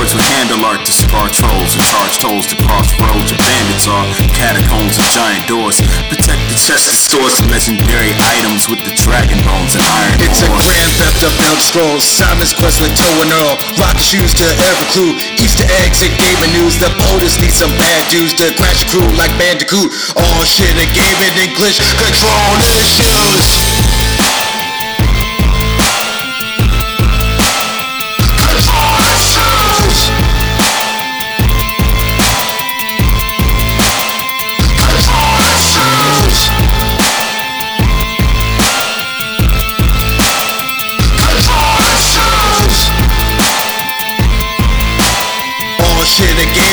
Androids with handle art to scar trolls and charge tolls to cross roads where bandits are. Catacombs and giant doors. Protect the chest stores the legendary items with the dragon bones and iron It's a grand theft of Elder Scrolls. Simon's Quest with Toe and Earl. Rock shoes to every clue. Easter eggs and gaming news. The POTUS need some bad dudes to crash a crew like Bandicoot. All shit and gaming and glitch control issues. Control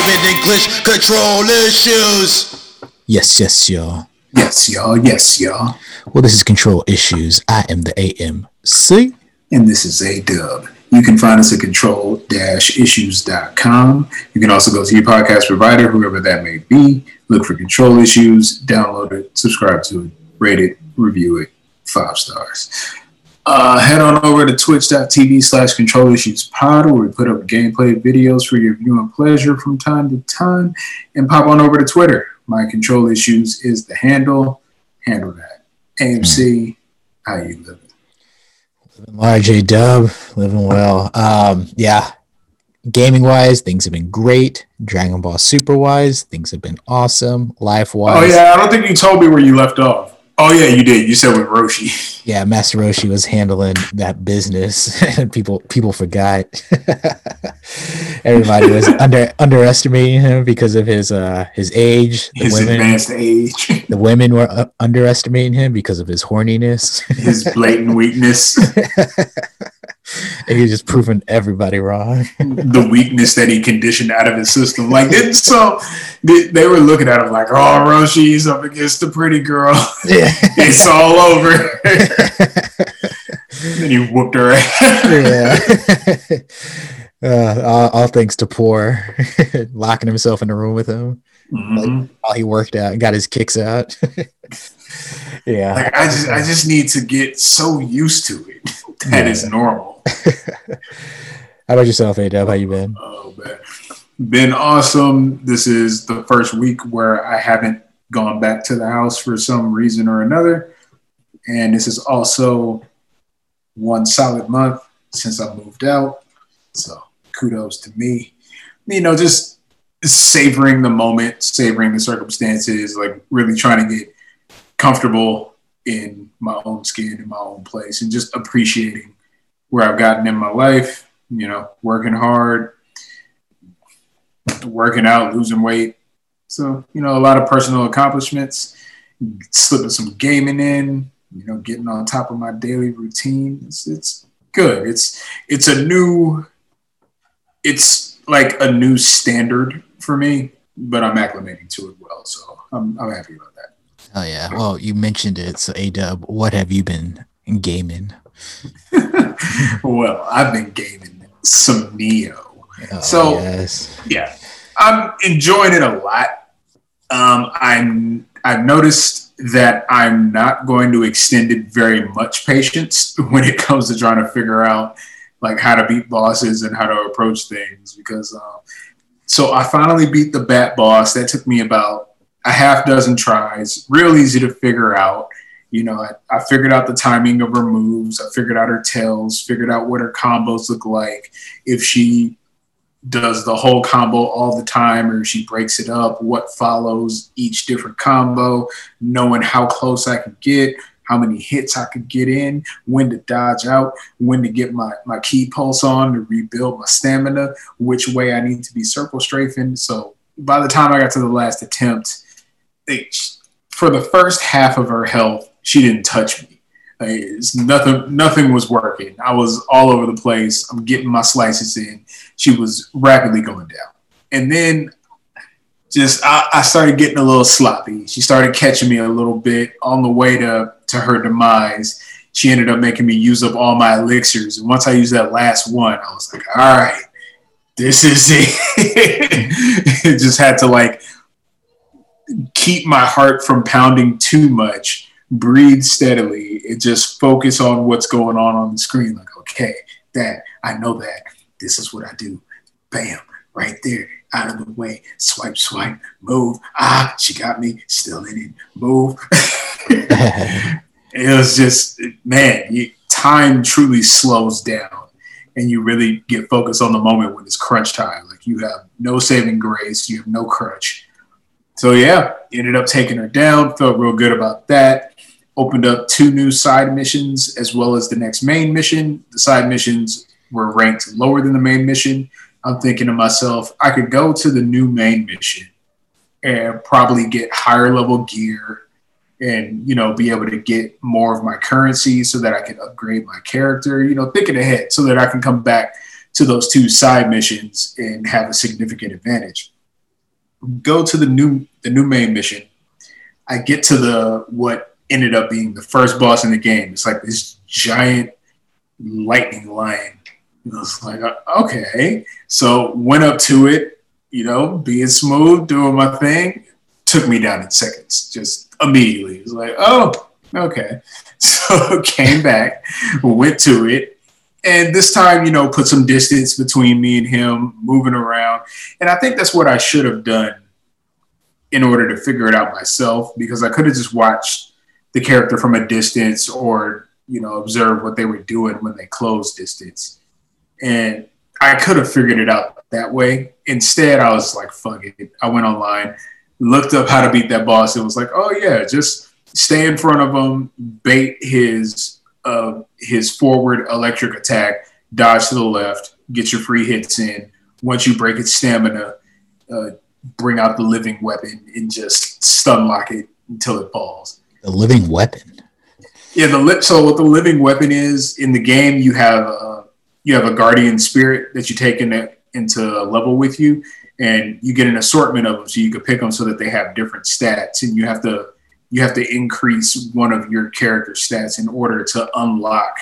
shit and gaming control issues. Yes, yes, y'all. Yes, y'all. Yes, y'all. Well, this is Control Issues. I am the AMC. And this is A Dub. You can find us at control issues.com. You can also go to your podcast provider, whoever that may be. Look for Control Issues, download it, subscribe to it, rate it, review it, five stars. Uh, head on over to twitch.tv slash control issues pod where we put up gameplay videos for your viewing pleasure from time to time. And pop on over to Twitter. My control issues is the handle. Handle that. AMC, how you living? RJ Dub, living well. Um, yeah. Gaming wise, things have been great. Dragon Ball Super wise, things have been awesome. Life wise, Oh yeah, I don't think you told me where you left off. Oh yeah, you did. You said with Roshi. yeah, Master Roshi was handling that business, and people people forgot. Everybody was under underestimating him because of his uh his age. The His women, advanced age, the women were uh, underestimating him because of his horniness. his blatant weakness, and he's just proving everybody wrong. the weakness that he conditioned out of his system. Like it, so, they, they were looking at him like, "Oh, Roshi's up against the pretty girl. yeah. it's all over." then he whooped her ass. yeah. Uh, all, all thanks to poor locking himself in the room with him Mhm. while he worked out, and got his kicks out. Yeah, Like I just, I just need to get so used to it that Yeah. it's normal. How about yourself, A Dub? How you been? Oh man, been awesome. This is the first week where I haven't gone back to the house for some reason or another, and this is also one solid month since I moved out. So kudos to me. You know, just savoring the moment, savoring the circumstances, like really trying to get comfortable in my own skin, in my own place, and just appreciating where I've gotten in my life. You know, working hard, working out, losing weight. So, you know, a lot of personal accomplishments, slipping some gaming in, you know, getting on top of my daily routine. It's, it's good. It's it's a new it's like a new standard for me, but I'm acclimating to it well. So I'm, I'm happy about that. Oh yeah. Well, you mentioned it. So A Dub, what have you been gaming? well, I've been gaming some Nioh. Oh, So- yes. yeah, I'm enjoying it a lot. Um, I'm I've noticed that I'm not going to extend it very much patience when it comes to trying to figure out like how to beat bosses and how to approach things because um, so I finally beat the bat boss. That took me about a half dozen tries. Real easy to figure out. You know, I, I figured out the timing of her moves. I figured out her tails. Figured out what her combos look like. If she does the whole combo all the time or she breaks it up, what follows each different combo, knowing how close I could get, how many hits I could get in, when to dodge out, when to get my, my Ki Pulse on to rebuild my stamina, which way I need to be circle strafing. So by the time I got to the last attempt, for the first half of her health, she didn't touch me. Like, nothing, nothing was working. I was all over the place. I'm getting my slices in. She was rapidly going down, and then just I, I started getting a little sloppy. She started catching me a little bit on the way to to her demise. She ended up making me use up all my elixirs, and once I used that last one, I was like, "All right, this is it." it just had to like keep my heart from pounding too much. Breathe steadily. And just focus on what's going on on the screen. Like okay that i know that. This is what i do. Bam, right there, out of the way, swipe, swipe, move. Ah, she got me, still in it, move. it was just, man, you, time truly slows down. And you really get focused on the moment when it's crunch time. Like you have no saving grace, you have no crunch. So yeah, ended up taking her down. Felt real good about that. Opened up two new side missions as well as the next main mission. The side missions were ranked lower than the main mission. I'm thinking to myself, I could go to the new main mission and probably get higher level gear and you know be able to get more of my currency so that I can upgrade my character. You know, thinking ahead so that I can come back to those two side missions and have a significant advantage. Go to the new the new main mission. I get to the what ended up being the first boss in the game. It's like this giant lightning lion. And I was like, uh, okay. So went up to it, you know, being smooth, doing my thing. Took me down in seconds, just immediately. It was like, oh, okay. So came back, went to it, and this time, you know, put some distance between me and him, moving around. And I think that's what I should have done in order to figure it out myself, because I could have just watched the character from a distance or, you know, observe what they were doing when they closed distance. And I could have figured it out that way. Instead, I was like, fuck it. I went online, looked up how to beat that boss, and was like, oh, yeah, just stay in front of him, bait his uh, his forward electric attack, dodge to the left, get your free hits in. Once you break its stamina, uh, bring out the living weapon and just stun lock it until it falls. The living weapon. Yeah, the lip. So what the living weapon is in the game, you have uh, you have a guardian spirit that you take in into a level with you, and you get an assortment of them, so you can pick them so that they have different stats, and you have to you have to increase one of your character stats in order to unlock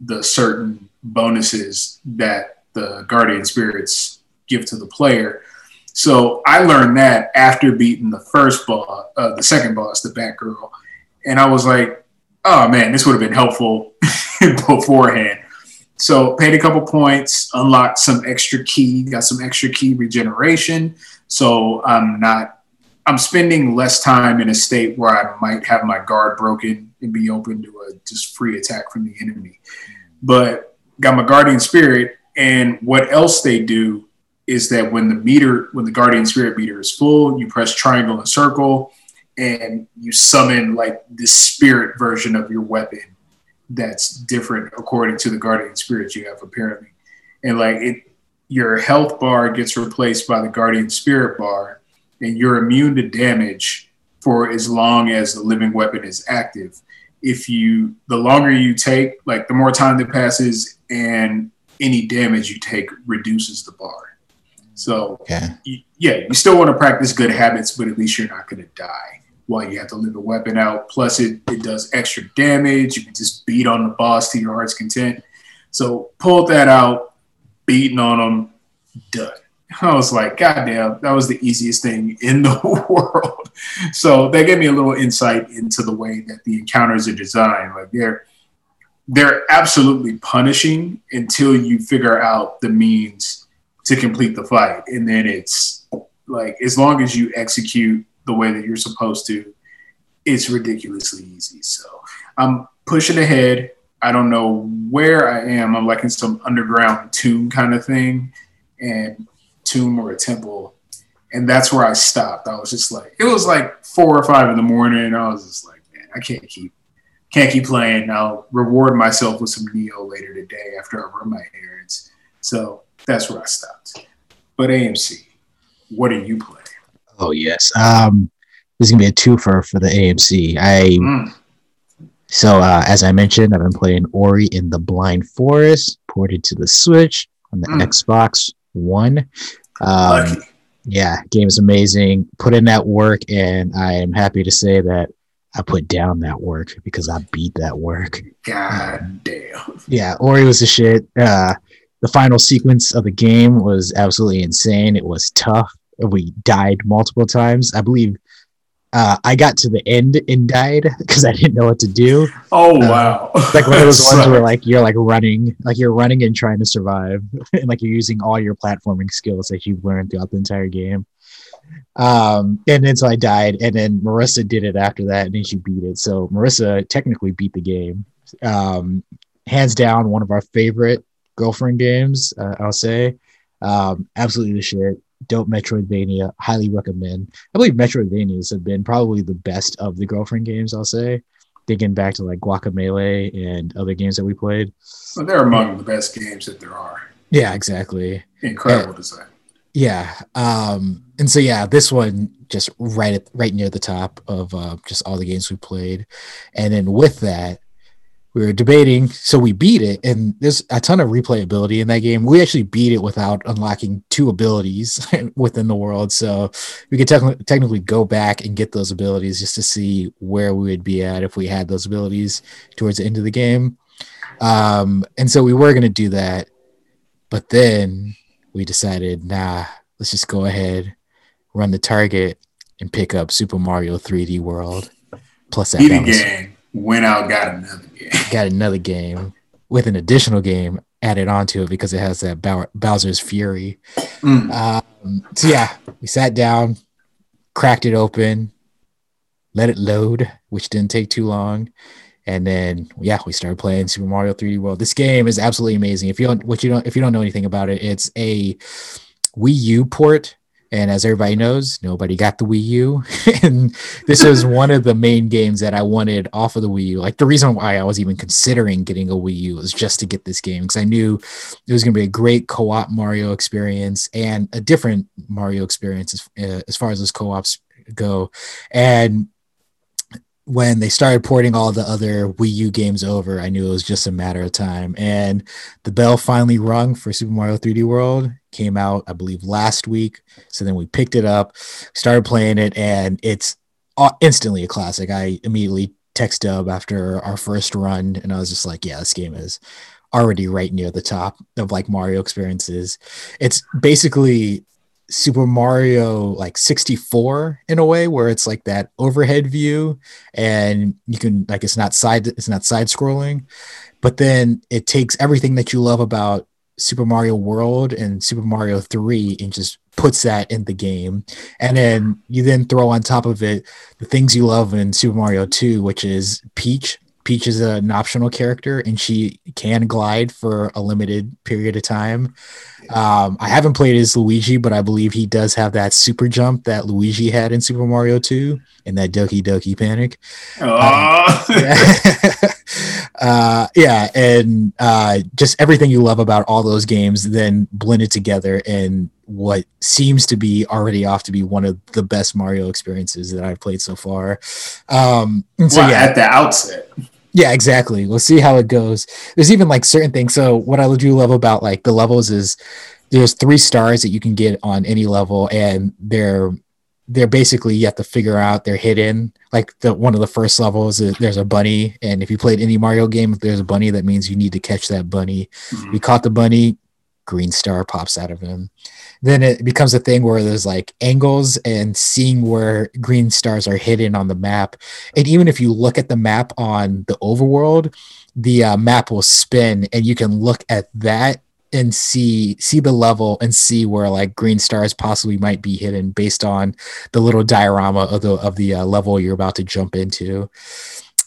the certain bonuses that the guardian spirits give to the player. So I learned that after beating the first boss, uh, the second boss, the Batgirl, and I was like, "Oh man, this would have been helpful beforehand." So paid a couple points, unlocked some extra Ki, got some extra Ki regeneration. So I'm not I'm spending less time in a state where I might have my guard broken and be open to a just free attack from the enemy. But got my guardian spirit, and what else they do is that when the meter, when the guardian spirit meter is full, you press triangle and circle, and you summon like this spirit version of your weapon that's different according to the guardian spirit you have apparently, and like it, your health bar gets replaced by the guardian spirit bar and you're immune to damage for as long as the living weapon is active. If you, the longer you take, like the more time that passes, and any damage you take reduces the bar. So, Okay. you, yeah, you still want to practice good habits, but at least you're not going to die while you have to live a weapon out. Plus, it, it does extra damage. You can just beat on the boss to your heart's content. So, pull that out, beating on them, done. I was like, God damn, that was the easiest thing in the world. So that gave me a little insight into the way that the encounters are designed. Like they're they're absolutely punishing until you figure out the means to complete the fight. And then it's like as long as you execute the way that you're supposed to, it's ridiculously easy. So I'm pushing ahead. I don't know where I am. I'm like in some underground tomb kind of thing. And tomb or a temple. And that's where I stopped. I was just like, it was like four or five in the morning. And I was just like, man, I can't keep can't keep playing. I'll reward myself with some Nioh later today after I run my errands. So that's where I stopped. But AMC, what do you play? Oh yes. Um, this is gonna be a twofer for the AMC. I Mm, so uh, as I mentioned, I've been playing Ori and the Blind Forest, ported to the Switch on the Mm. Xbox One. Um, lucky. yeah, game is amazing. Put in that work, and I am happy to say that I put down that work because I beat that work. God damn. Yeah, Ori was the shit. Uh, the final sequence of the game was absolutely insane. It was tough. We died multiple times. I believe uh, I got to the end and died because I didn't know what to do. Oh wow! Uh, like one of those ones where like you're like running, like you're running and trying to survive, and like you're using all your platforming skills that you've learned throughout the entire game. Um, and then so I died, and then Marissa did it after that, and then she beat it. So Marissa technically beat the game. Um, hands down, one of our favorite girlfriend games. Uh, I'll say, um, absolutely the shit dope Metroidvania. Highly recommend. I believe Metroidvanias have been probably the best of the girlfriend games. I'll say, digging back to like Guacamelee and other games that we played. Well, they're among the best games that there are. Yeah, exactly. Incredible design. Yeah. Um, and so yeah, this one just right at right near the top of uh, just all the games we played, and then with that, we were debating so we beat it and there's a ton of replayability in that game. We actually beat it without unlocking two abilities within the world so we could te- technically go back and get those abilities just to see where we would be at if we had those abilities towards the end of the game. Um, and so we were going to do that but then we decided nah let's just go ahead run the target and pick up super mario 3d world plus that game went out, got another game. Got another game with an additional game added onto it because it has that Bowser's Fury. Mm. Um, so yeah, we sat down, cracked it open, let it load, which didn't take too long, and then yeah, we started playing Super Mario 3D World. This game is absolutely amazing. If you don't, what you don't, if you don't know anything about it, it's a Wii U port and as everybody knows, nobody got the Wii U. and this was one of the main games that I wanted off of the Wii U. Like the reason why I was even considering getting a Wii U was just to get this game because I knew it was going to be a great co op Mario experience and a different Mario experience as, uh, as far as those co ops go. And when they started porting all the other Wii U games over, I knew it was just a matter of time. And the bell finally rung for Super Mario 3D World. Came out, I believe, last week. So then we picked it up, started playing it, and it's uh, instantly a classic. I immediately text Dub after our first run, and I was just like, "Yeah, this game is already right near the top of like Mario experiences." It's basically Super Mario like 64 in a way where it's like that overhead view and you can like it's not side it's not side scrolling but then it takes everything that you love about Super Mario World and Super Mario 3 and just puts that in the game. And then you then throw on top of it the things you love in Super Mario 2 which is Peach Peach is an optional character and she can glide for a limited period of time. Um, I haven't played as Luigi, but I believe he does have that super jump that Luigi had in Super Mario 2 and that Doki Doki Panic. Uh, yeah. uh, yeah, and uh, just everything you love about all those games then blended together in what seems to be already off to be one of the best Mario experiences that I've played so far. Um, so well, yeah, at the outset. Yeah, exactly. We'll see how it goes. There's even like certain things. So what I do love about like the levels is there's three stars that you can get on any level, and they're they're basically you have to figure out they're hidden. Like the one of the first levels, is, there's a bunny, and if you played any Mario game, if there's a bunny, that means you need to catch that bunny. Mm-hmm. We caught the bunny, green star pops out of him then it becomes a thing where there's like angles and seeing where green stars are hidden on the map. And even if you look at the map on the overworld, the uh, map will spin and you can look at that and see see the level and see where like green stars possibly might be hidden based on the little diorama of the of the uh, level you're about to jump into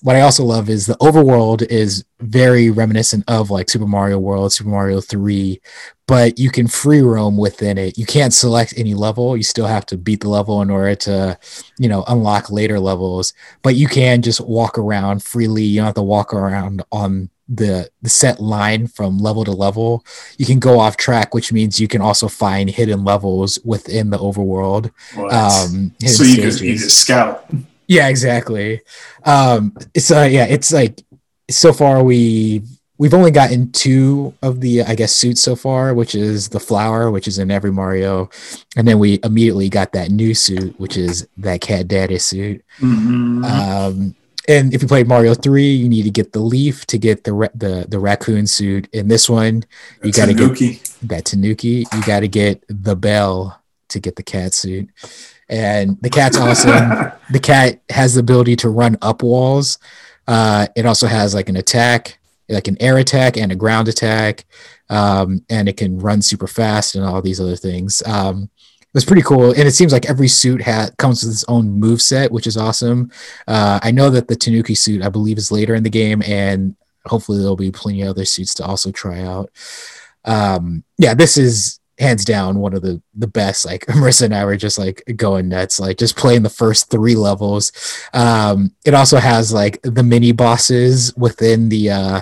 what I also love is the overworld is very reminiscent of like Super Mario World, Super Mario 3, but you can free roam within it. You can't select any level. You still have to beat the level in order to, you know, unlock later levels, but you can just walk around freely. You don't have to walk around on the the set line from level to level. You can go off track, which means you can also find hidden levels within the overworld. Um, so you can, you can scout. Yeah, exactly. Um, it's uh, yeah, it's like so far we we've only gotten two of the I guess suits so far, which is the flower, which is in every Mario, and then we immediately got that new suit, which is that cat daddy suit. Mm-hmm. Um, and if you played Mario three, you need to get the leaf to get the the the raccoon suit. In this one, you got to get that Tanuki. You got to get the bell to get the cat suit and the cat's awesome. the cat has the ability to run up walls. Uh, it also has like an attack, like an air attack and a ground attack, um, and it can run super fast and all these other things. Um, it was pretty cool, and it seems like every suit ha- comes with its own move set, which is awesome. Uh, I know that the Tanuki suit, I believe, is later in the game, and hopefully there'll be plenty of other suits to also try out. Um, yeah, this is hands down one of the the best like marissa and i were just like going nuts like just playing the first three levels um it also has like the mini bosses within the uh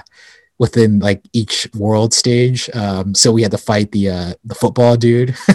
within like each world stage um so we had to fight the uh the football dude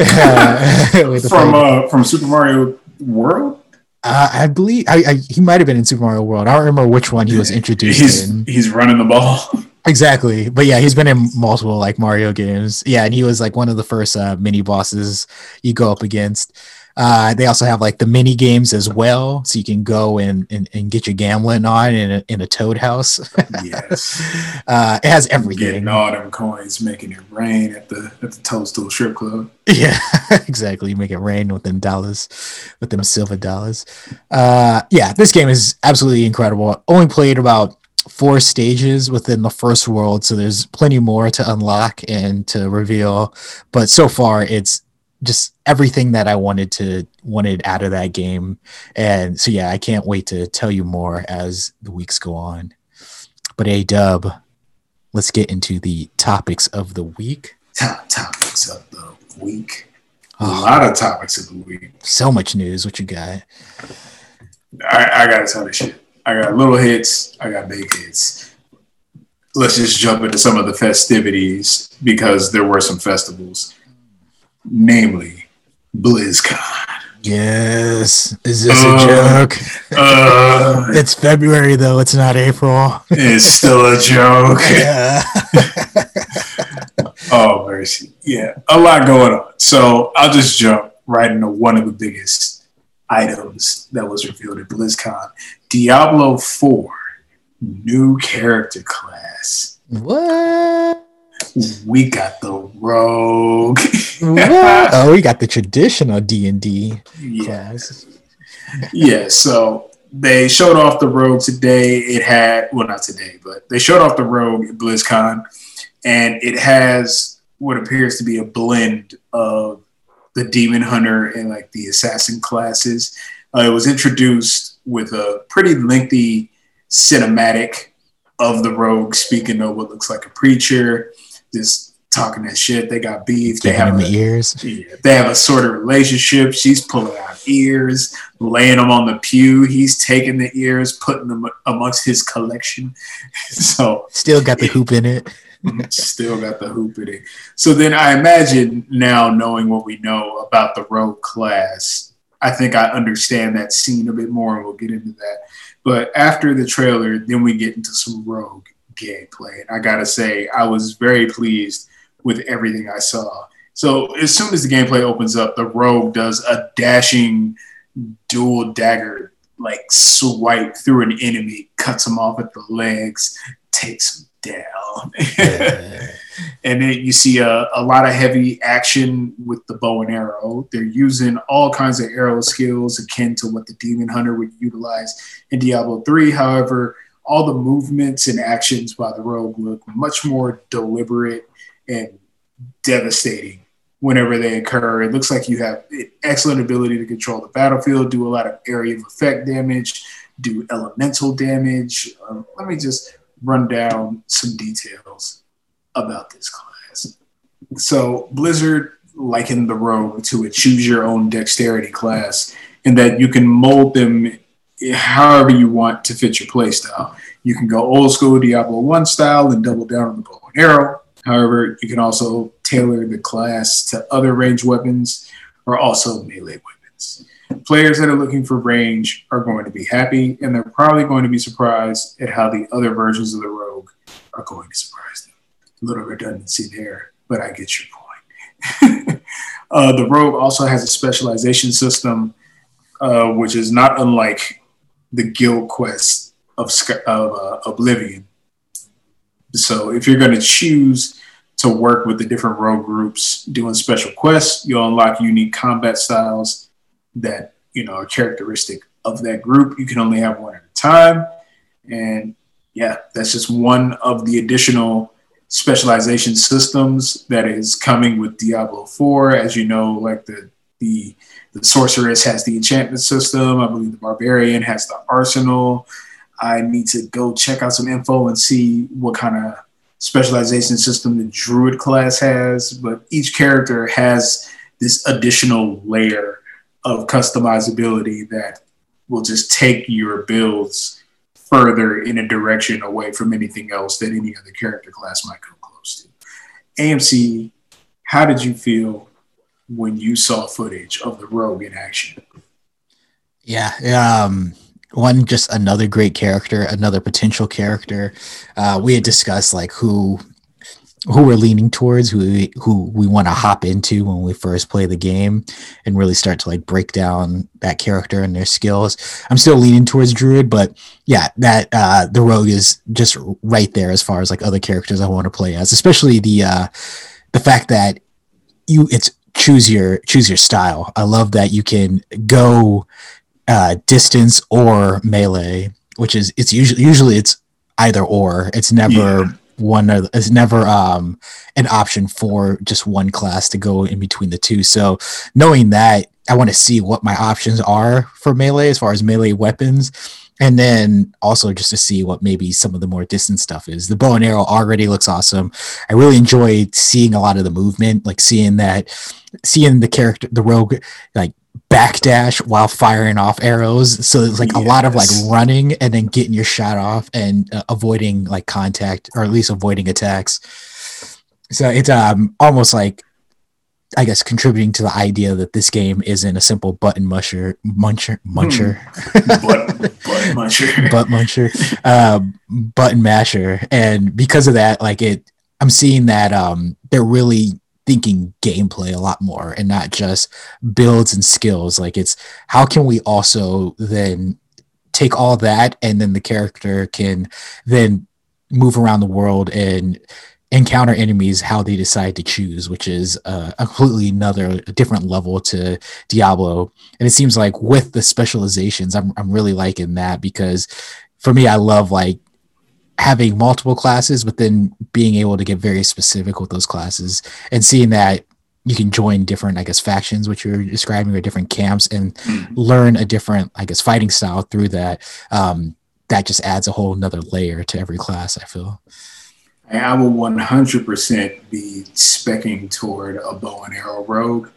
uh, from uh from super mario world uh, I believe I, I, he might have been in Super Mario World. I don't remember which one he was introduced he's, in. He's running the ball. Exactly. But yeah, he's been in multiple like Mario games. Yeah, and he was like one of the first uh, mini bosses you go up against. Uh, they also have like the mini games as well, so you can go and, and, and get your gambling on in a, in a Toad house. yes, uh, it has everything. Getting all them coins, making it rain at the at the Toadstool Strip Club. Yeah, exactly. You make it rain with them dollars, with them silver dollars. Uh, yeah, this game is absolutely incredible. Only played about four stages within the first world, so there's plenty more to unlock and to reveal. But so far, it's just everything that I wanted to wanted out of that game, and so yeah, I can't wait to tell you more as the weeks go on. But a dub, let's get into the topics of the week. Top topics of the week. A lot of topics of the week. So much news. What you got? I, I gotta tell you shit. I got little hits, I got big hits. Let's just jump into some of the festivities because there were some festivals, namely BlizzCon. Yes. Is this uh, a joke? Uh, it's February though. It's not April. It's still a joke. Yeah. oh mercy. Yeah, a lot going on. So I'll just jump right into one of the biggest items that was revealed at BlizzCon. Diablo 4, new character class. What? We got the rogue. oh, we got the traditional D and D class. yeah. So they showed off the rogue today. It had well, not today, but they showed off the rogue at BlizzCon, and it has what appears to be a blend of the demon hunter and like the assassin classes. Uh, it was introduced with a pretty lengthy cinematic of the rogue speaking of what looks like a preacher, just talking that shit. They got beef. They have a, ears. Yeah, they have a sort of relationship. She's pulling out ears, laying them on the pew. He's taking the ears, putting them amongst his collection. so still got the hoop in it. Mm-hmm. still got the hoop in it. So then I imagine now knowing what we know about the rogue class I think I understand that scene a bit more, and we'll get into that. But after the trailer, then we get into some Rogue gameplay, and I gotta say, I was very pleased with everything I saw. So as soon as the gameplay opens up, the Rogue does a dashing dual dagger like swipe through an enemy, cuts him off at the legs, takes him down. Yeah. And then you see a, a lot of heavy action with the bow and arrow. They're using all kinds of arrow skills akin to what the Demon Hunter would utilize in Diablo 3. However, all the movements and actions by the rogue look much more deliberate and devastating whenever they occur. It looks like you have excellent ability to control the battlefield, do a lot of area of effect damage, do elemental damage. Um, let me just run down some details about this class. So Blizzard likened the rogue to a choose your own dexterity class in that you can mold them however you want to fit your playstyle. You can go old school Diablo 1 style and double down on the bow and arrow. However, you can also tailor the class to other range weapons or also melee weapons. Players that are looking for range are going to be happy, and they're probably going to be surprised at how the other versions of the rogue are going to surprise little redundancy there, but I get your point. uh, the rogue also has a specialization system, uh, which is not unlike the guild quest of, of uh, Oblivion. So if you're going to choose to work with the different rogue groups doing special quests. You'll unlock unique combat styles that you know are characteristic of that group. You can only have one at a time, and yeah, that's just one of the additional specialization systems that is coming with Diablo 4. As you know, like the the the sorceress has the enchantment system. I believe the barbarian has the arsenal. I need to go check out some info and see what kind of specialization system the druid class has. But each character has this additional layer of customizability that will just take your builds further in a direction away from anything else that any other character class might come close to. AMC, how did you feel when you saw footage of the rogue in action? Yeah, um, one just another great character, another potential character. Uh, we had discussed like who who we're leaning towards, who we, who we want to hop into when we first play the game, and really start to like break down that character and their skills. I'm still leaning towards Druid, but yeah, that uh, the Rogue is just right there as far as like other characters I want to play as, especially the uh, the fact that you it's choose your choose your style. I love that you can go uh, distance or melee, which is it's usually usually it's either or. It's never yeah. One. It's never um, an option for just one class to go in between the two. So knowing that, I want to see what my options are for melee as far as melee weapons. And then also just to see what maybe some of the more distant stuff is. The bow and arrow already looks awesome. I really enjoyed seeing a lot of the movement, like seeing that, seeing the character, the rogue, like backdash while firing off arrows. So it's like yes. a lot of like running and then getting your shot off and uh, avoiding like contact or at least avoiding attacks. So it's um almost like I guess contributing to the idea that this game isn't a simple button musher muncher muncher hmm. butt, butt muncher butt muncher uh, button masher and because of that like it I'm seeing that um they're really thinking gameplay a lot more and not just builds and skills. Like it's how can we also then take all that and then the character can then move around the world and encounter enemies how they decide to choose, which is uh, a completely another different level to Diablo. And it seems like with the specializations, I'm I'm really liking that because for me, I love like having multiple classes, but then being able to get very specific with those classes and seeing that you can join different, I guess, factions, which you're describing, or different camps, and mm-hmm. learn a different, I guess, fighting style through that. Um, that just adds a whole another layer to every class. I feel. I will 100% be specking toward a bow and arrow rogue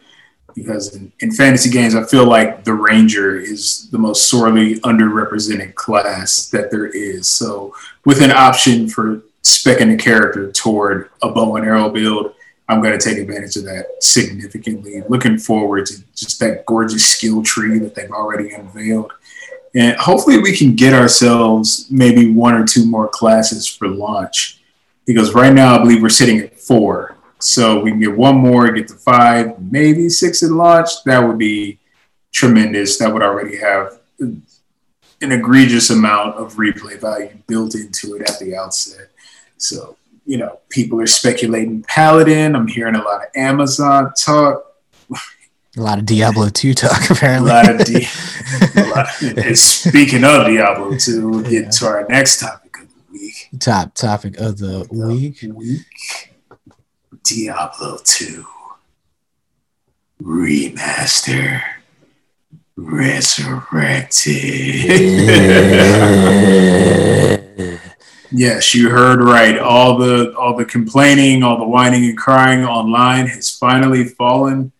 because in, in, fantasy games, I feel like the ranger is the most sorely underrepresented class that there is. So, with an option for specking a character toward a bow and arrow build, I'm going to take advantage of that significantly. Looking forward to just that gorgeous skill tree that they've already unveiled. And hopefully, we can get ourselves maybe one or two more classes for launch. Because right now, I believe we're sitting at four so we can get one more, get to five, maybe six at launch. That would be tremendous. That would already have an egregious amount of replay value built into it at the outset. So, you know, people are speculating Paladin. I'm hearing a lot of Amazon talk. A lot of Diablo 2 talk, apparently. a lot of, Di- a lot of speaking of Diablo 2, we'll get yeah. to our next topic of the week. Top topic of the, the week. week. Diablo 2 Remaster Resurrected. yes, you heard right. All the all the complaining, all the whining and crying online has finally fallen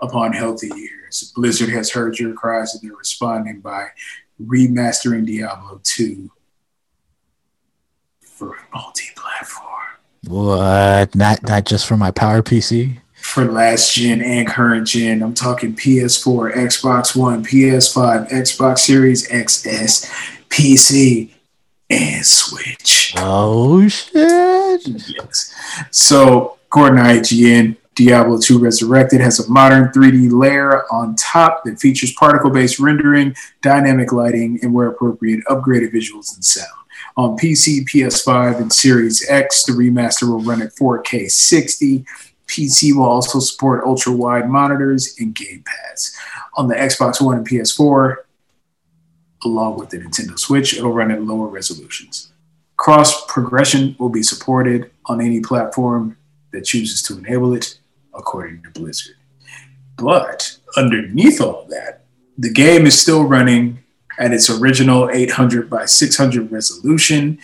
upon healthy ears. Blizzard has heard your cries and they're responding by remastering Diablo 2 for a multi-platform. What? Not not just for my power PC? For last gen and current gen. I'm talking PS4, Xbox One, PS5, Xbox Series XS, PC, and Switch. Oh shit. Yes. So according to IGN, Diablo 2 Resurrected has a modern 3D layer on top that features particle based rendering, dynamic lighting, and where appropriate, upgraded visuals and sound. On PC, PS5, and Series X, the remaster will run at 4K 60. PC will also support ultra wide monitors and gamepads. On the Xbox One and PS4, along with the Nintendo Switch, it'll run at lower resolutions. Cross progression will be supported on any platform that chooses to enable it, according to Blizzard. But underneath all that, the game is still running at its original 800 by 600 resolution.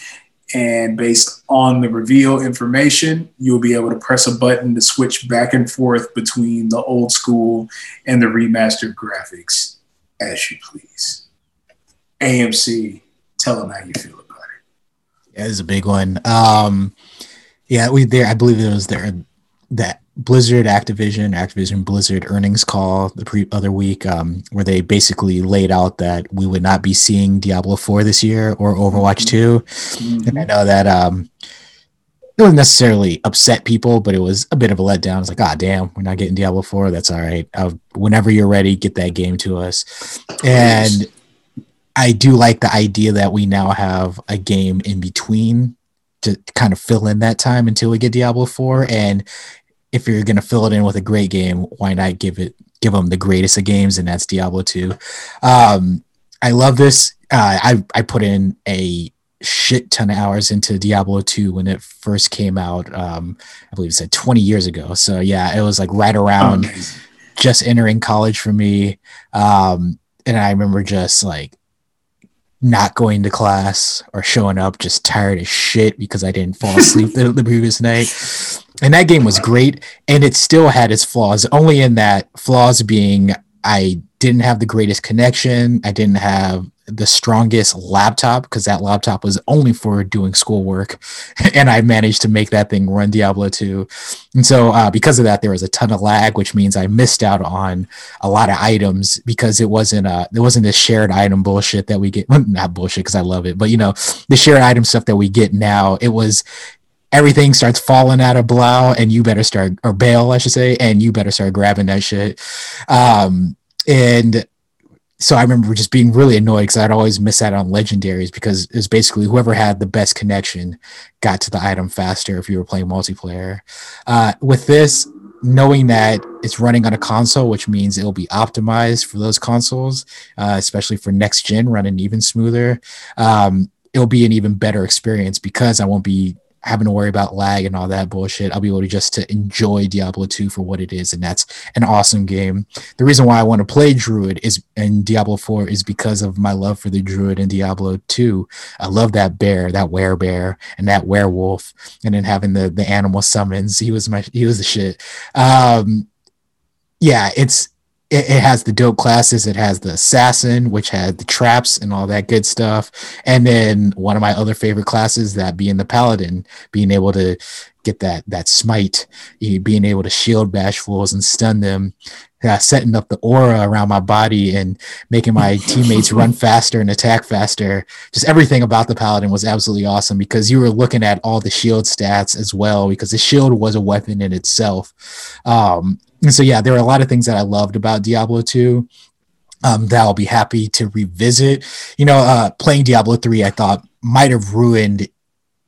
And based on the reveal information, you'll be able to press a button to switch back and forth between the old school and the remastered graphics as you please. AMC, tell them how you feel about it. Yeah, it's a big one. Um, yeah, we there. I believe it was there that Blizzard, Activision, Activision Blizzard earnings call the pre- other week, um, where they basically laid out that we would not be seeing Diablo Four this year or Overwatch 2 mm-hmm. and I know that um, it wasn't necessarily upset people, but it was a bit of a letdown. It's like, ah, damn, we're not getting Diablo Four. That's all right. Uh, whenever you're ready, get that game to us. And I do like the idea that we now have a game in between to kind of fill in that time until we get Diablo 4 and if you're going to fill it in with a great game why not give it give them the greatest of games and that's Diablo 2 um, I love this. Uh, I I put in a shit ton of hours into Diablo 2 when it first came out um, I believe it said 20 years ago. So yeah it was like right around oh, just entering college for me. Um, and I remember just like not going to class or showing up just tired as shit because I didn't fall asleep the, the, previous night. And that game was great, and it still had its flaws. Only in that flaws being I didn't have the greatest connection. I didn't have the strongest laptop because that laptop was only for doing schoolwork and i managed to make that thing run diablo 2 and so uh, because of that there was a ton of lag which means i missed out on a lot of items because it wasn't uh there wasn't this shared item bullshit that we get not bullshit because i love it but you know the shared item stuff that we get now it was everything starts falling out of Blau and you better start or Baal, I should say, and you better start grabbing that shit. Um, and so I remember just being really annoyed because I'd always miss out on legendaries because it was basically whoever had the best connection got to the item faster if you were playing multiplayer. Uh, with this, knowing that it's running on a console, which means it'll be optimized for those consoles, uh, especially for next gen, running even smoother. Um, it'll be an even better experience because I won't be having to worry about lag and all that bullshit. I'll be able to just to enjoy Diablo 2 for what it is, and that's an awesome game. The reason why I want to play Druid is and Diablo 4 is because of my love for the Druid in Diablo 2. I love that bear, that werebear, and that werewolf, and then having the the animal summons. He was my he was the shit. Um, yeah, it's it, it, has the dope classes. It has the assassin, which had the traps and all that good stuff. And then one of my other favorite classes, that being the paladin, being able to get that that smite, being able to shield bash fools and stun them, uh, setting up the aura around my body and making my teammates run faster and attack faster. Just everything about the paladin was absolutely awesome because you were looking at all the shield stats as well because the shield was a weapon in itself. Um, and so yeah, there are a lot of things that I loved about Diablo 2 um, that I'll be happy to revisit. You know, uh, playing Diablo 3, I thought might have ruined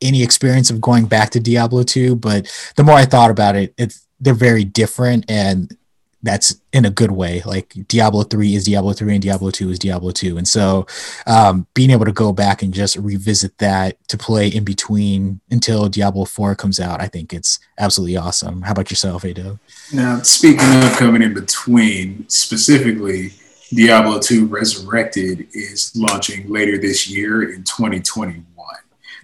any experience of going back to Diablo 2, but the more I thought about it, it's they're very different and that's in a good way. Like Diablo 3 is Diablo 3 and Diablo 2 is Diablo 2. And so um, being able to go back and just revisit that to play in between until Diablo 4 comes out, I think it's absolutely awesome. How about yourself, A Dub? Now, speaking of coming in between, specifically, Diablo 2 Resurrected is launching later this year in 2021. What?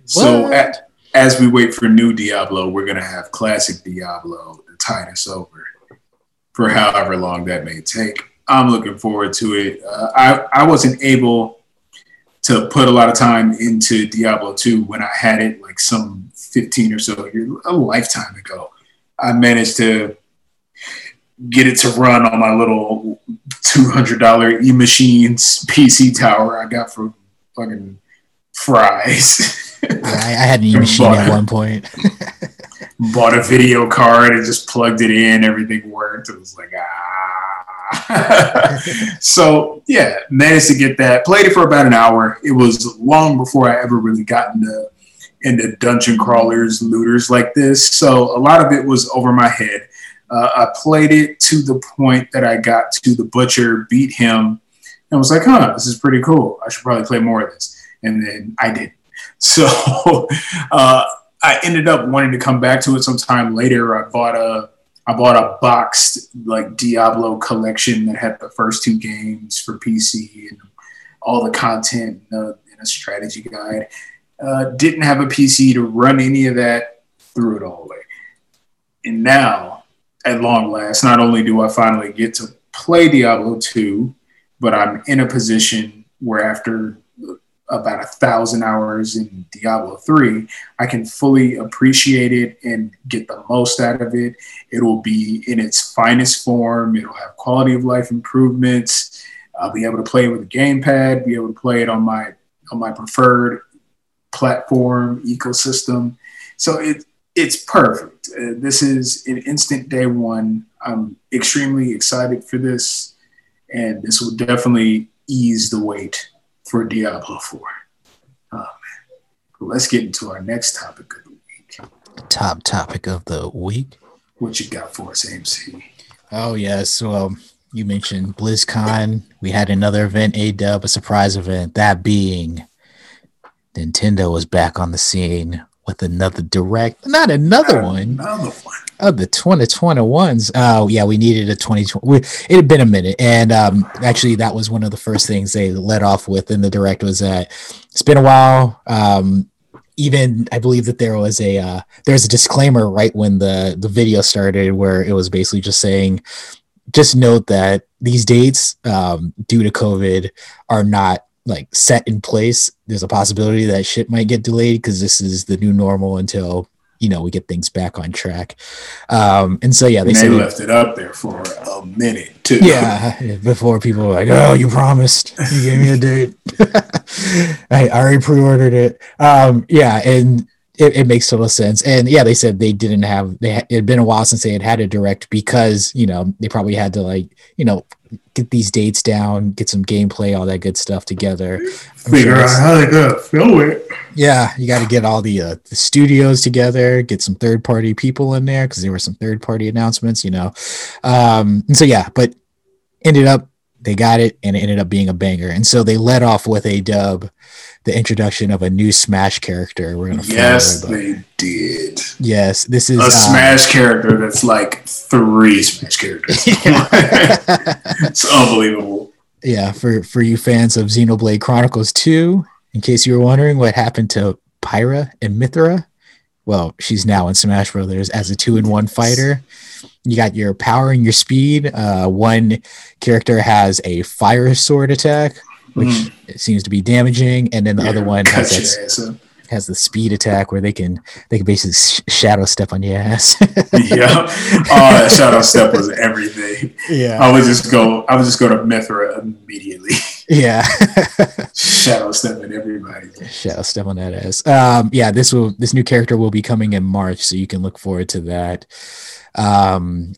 So at, as we wait for new Diablo, we're going to have classic Diablo to tide us over for however long that may take. I'm looking forward to it. Uh, I, I wasn't able to put a lot of time into Diablo 2 when I had it like some 15 or so years, a lifetime ago. I managed to get it to run on my little $200 e-machines PC tower I got from fucking Fry's. yeah, I, I had an e-machine at one point. bought a video card and just plugged it in. Everything worked. It was like, ah. so yeah, managed to get that. Played it for about an hour. It was long before I ever really got into into dungeon crawlers, looters like this. So a lot of it was over my head. Uh, I played it to the point that I got to the butcher, beat him, and was like, "Huh, this is pretty cool. I should probably play more of this." And then I did. So uh, I ended up wanting to come back to it sometime later. I bought a I bought a boxed like Diablo collection that had the first two games for PC and all the content and a, and a strategy guide. Uh, didn't have a PC to run any of that, threw it all away. And now, at long last, not only do I finally get to play Diablo 2, but I'm in a position where after about a thousand hours in Diablo 3, I can fully appreciate it and get the most out of it. It will be in its finest form, it'll have quality of life improvements. I'll be able to play it with a gamepad, be able to play it on my on my preferred platform ecosystem. So it it's perfect. Uh, this is an instant day one. I'm extremely excited for this, and this will definitely ease the weight for Diablo 4. Oh, let's get into our next topic of the week. Top topic of the week. What you got for us, AMC? Oh yes, well, you mentioned BlizzCon. We had another event, a dub, a surprise event. That being Nintendo was back on the scene with another direct, not another one. Another one. Of the 2021s. Oh, yeah, we needed a 2020. It had been a minute. And um, actually, that was one of the first things they led off with in the direct was that it's been a while. Um, even I believe that there was a uh, there's a disclaimer right when the the video started where it was basically just saying just note that these dates um, due to COVID are not like set in place. There's a possibility that shit might get delayed because this is the new normal until you know we get things back on track. Um, and so yeah, they, they left it up there for a minute too. Yeah, before people were like, "Oh, you promised, you gave me a date." I already pre-ordered it. Um, yeah, and it, it, makes total sense. And yeah, they said they didn't have they had, it had been a while since they had had a direct because you know they probably had to like you know get these dates down, get some gameplay, all that good stuff together. I'm Figure sure out how they're gonna film it. Yeah, you got to get all the, uh, the studios together, get some third party people in there because there were some third party announcements, you know. Um, and so yeah, but ended up they got it and it ended up being a banger. And so they led off with a dub the introduction of a new Smash character. We're gonna yes, they did. Yes, this is a uh, Smash character that's like three Smash characters. it's unbelievable. Yeah, for for you fans of Xenoblade Chronicles Two, in case you were wondering what happened to Pyra and Mythra, well, she's now in Smash Brothers as a two in one fighter. You got your power and your speed. Uh, one character has a fire sword attack which mm. seems to be damaging, and then the yeah, other one has that, has the speed attack where they can they can basically sh- shadow step on your ass. yeah, oh, shadow step was everything. Yeah, I would just go. I would just go to Mythra immediately. Yeah, shadow step on everybody. Shadow step on that ass. Um, yeah, this will this new character will be coming in March, so you can look forward to that. Um,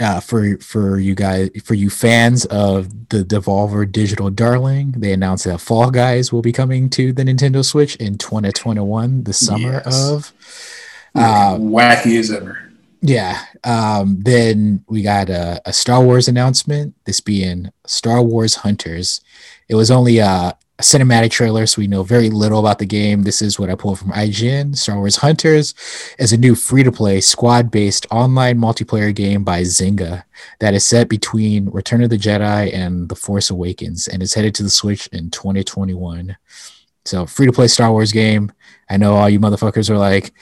uh, for for you guys for you fans of the Devolver Digital Darling, they announced that Fall Guys will be coming to the Nintendo Switch in 2021, the summer yes. of. Uh, wacky as ever. Yeah. Um, then we got a, a, Star Wars announcement. This being Star Wars Hunters. It was only a, a cinematic trailer, so we know very little about the game. This is what I pulled from IGN. Star Wars Hunters is a new free to play squad based online multiplayer game by Zynga that is set between Return of the Jedi and The Force Awakens and is headed to the Switch in 2021. So, free to play Star Wars game. I know all you motherfuckers are like,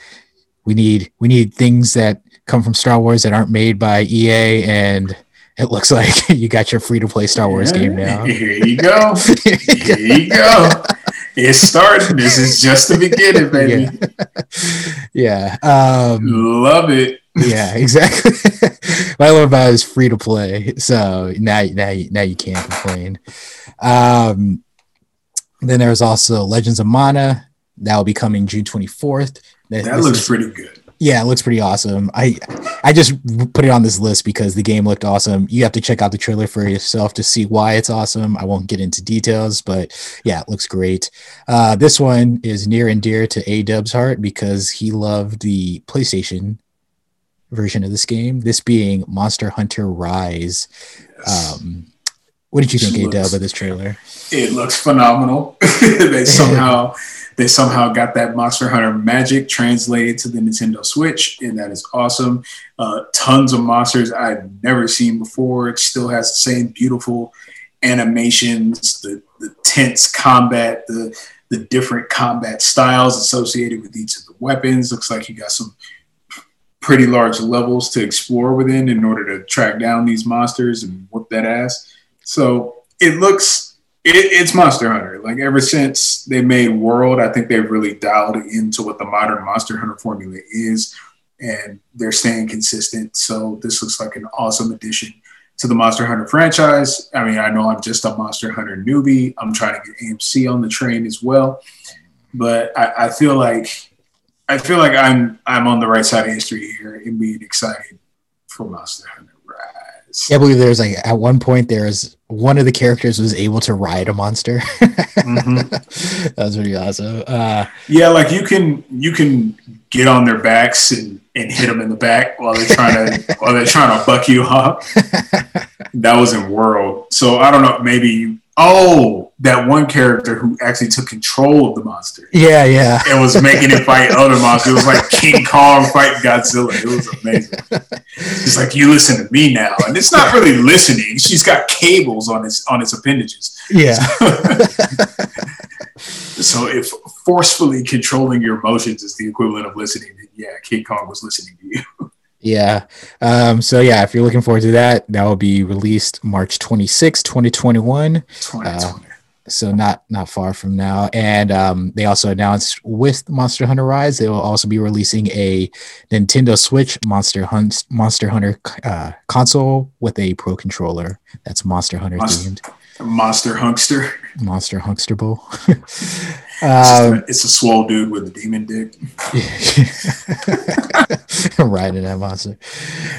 we need we need things that come from Star Wars that aren't made by EA and it looks like you got your free to play Star Wars game now. Here you go. Here you go. It's starting. This is just the beginning, baby. Yeah. yeah. Um, love it. yeah, exactly. what I love about it is free to play. So now, now, now you can't complain. Um, then there's also Legends of Mana. That will be coming June 24th. That this looks is, pretty good Yeah, it looks pretty awesome. I I just put it on this list because the game looked awesome. You have to check out the trailer for yourself to see why it's awesome. I won't get into details, but yeah, it looks great. Uh, this one is near and dear to A Dub's heart because he loved the PlayStation version of this game. This being Monster Hunter Rise. Um, what did you think, A Dub, of this trailer? It looks phenomenal. they somehow they somehow got that Monster Hunter magic translated to the Nintendo Switch, and that is awesome. Uh, tons of monsters I've never seen before. It still has the same beautiful animations, the, the tense combat, the the different combat styles associated with each of the weapons. Looks like you got some pretty large levels to explore within in order to track down these monsters and whoop that ass. So it looks it, it's Monster Hunter. Like ever since they made World, I think they've really dialed into what the modern Monster Hunter formula is, and they're staying consistent. So this looks like an awesome addition to the Monster Hunter franchise. I mean, I know I'm just a Monster Hunter newbie. I'm trying to get AMC on the train as well, but I, I feel like I feel like I'm I'm on the right side of history here in being excited for Monster Hunter. Yeah, I believe there's like at one point there's one of the characters was able to ride a monster. mm-hmm. that was pretty awesome. Uh, yeah, like you can you can get on their backs and, and hit them in the back while they're trying to while they're trying to buck you up. that was in World, so I don't know. Maybe you Oh, that one character who actually took control of the monster. Yeah, yeah. And was making it fight other monsters. It was like King Kong fighting Godzilla. It was amazing. It's like you listen to me now, and it's not really listening. She's got cables on its on its appendages. Yeah. so if forcefully controlling your emotions is the equivalent of listening, then yeah, King Kong was listening to you. Yeah. Um, so yeah, if you're looking forward to that, that will be released March 26, 2021. 2020. Uh, so not not far from now. And um, they also announced with Monster Hunter Rise, they will also be releasing a Nintendo Switch Monster Hunt Monster Hunter uh, console with a Pro controller. That's Monster Hunter Monster, themed. Monster Hunkster. Monster Hunkster Bowl. um, a, it's a swole dude with a demon dick. Riding that monster.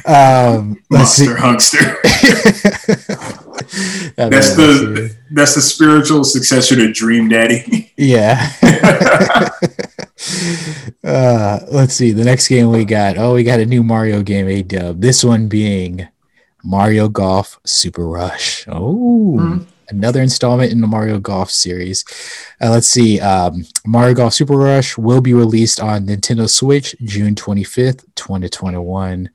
Um, monster Hunkster. that's the that's the spiritual successor to Dream Daddy. yeah. uh, let's see. The next game we got. Oh, we got a new Mario game, A dub. This one being Mario Golf Super Rush. Oh, mm-hmm another installment in the Mario Golf series. Uh, let's see. Um, Mario Golf Super Rush will be released on Nintendo Switch June 25th, 2021.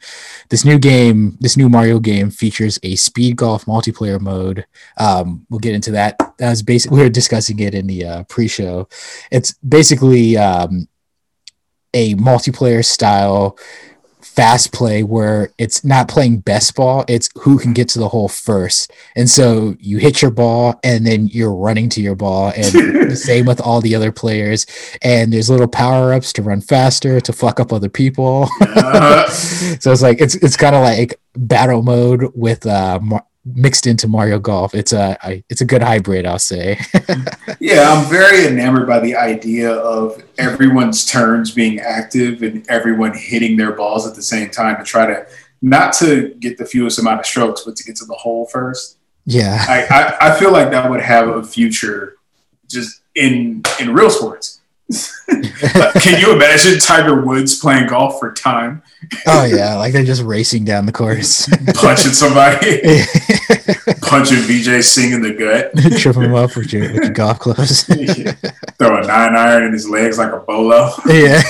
This new game, this new Mario game features a speed golf multiplayer mode. Um, we'll get into that. That was basically, we were discussing it in the uh, pre show. It's basically um, a multiplayer style fast play where it's not playing best ball, it's who can get to the hole first. And so you hit your ball and then you're running to your ball and the same with all the other players. And there's little power ups to run faster, to fuck up other people. Uh-huh. so it's like it's it's kind of like battle mode with uh mixed into Mario Golf. It's a it's a good hybrid, I'll say. yeah, I'm very enamored by the idea of everyone's turns being active and everyone hitting their balls at the same time to try to not to get the fewest amount of strokes, but to get to the hole first. Yeah, I, I, I feel like that would have a future just in in real sports. Can you imagine Tiger Woods playing golf for time? Oh yeah, like they're just racing down the course, punching somebody, punching Vijay Singh in the gut, trip him up with your, with your golf clubs, yeah. throw a nine iron in his legs like a bolo. Yeah,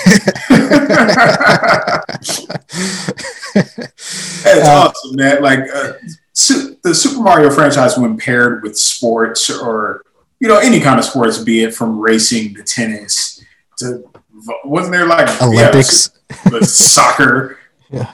it's uh, awesome, man. Like uh, su- the Super Mario franchise, when paired with sports or you know any kind of sports, be it from racing to tennis to wasn't there like Olympics, yeah, soccer, yeah.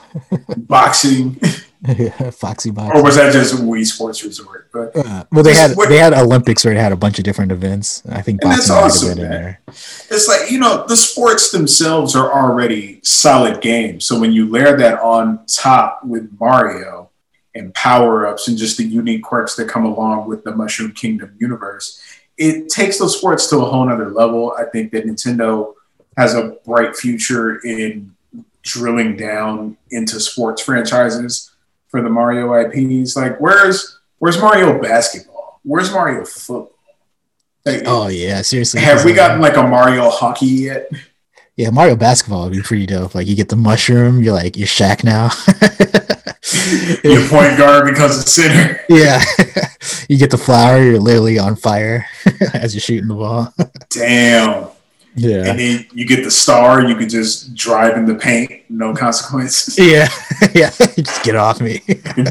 boxing, yeah, Foxy boxing, or was that just Wii Sports Resort? But uh, well, they had what, they had Olympics where it had a bunch of different events. I think boxing that's awesome, in there. It's like you know the sports themselves are already solid games, so when you layer that on top with Mario and power ups and just the unique quirks that come along with the Mushroom Kingdom universe it takes those sports to a whole nother level. I think that Nintendo has a bright future in drilling down into sports franchises for the Mario IPs. Like, where's where's Mario basketball? Where's Mario football? Like, Oh yeah, seriously. have we gotten like a Mario hockey yet? Yeah, Mario basketball would be pretty dope. Like you get the mushroom, you're like you're Shaq now. Your point guard becomes a center. yeah, you get the flower, you're literally on fire as you're shooting the ball. Damn. Yeah, And then you get the star. You can just drive in the paint, no consequences. yeah, yeah. Just get off me.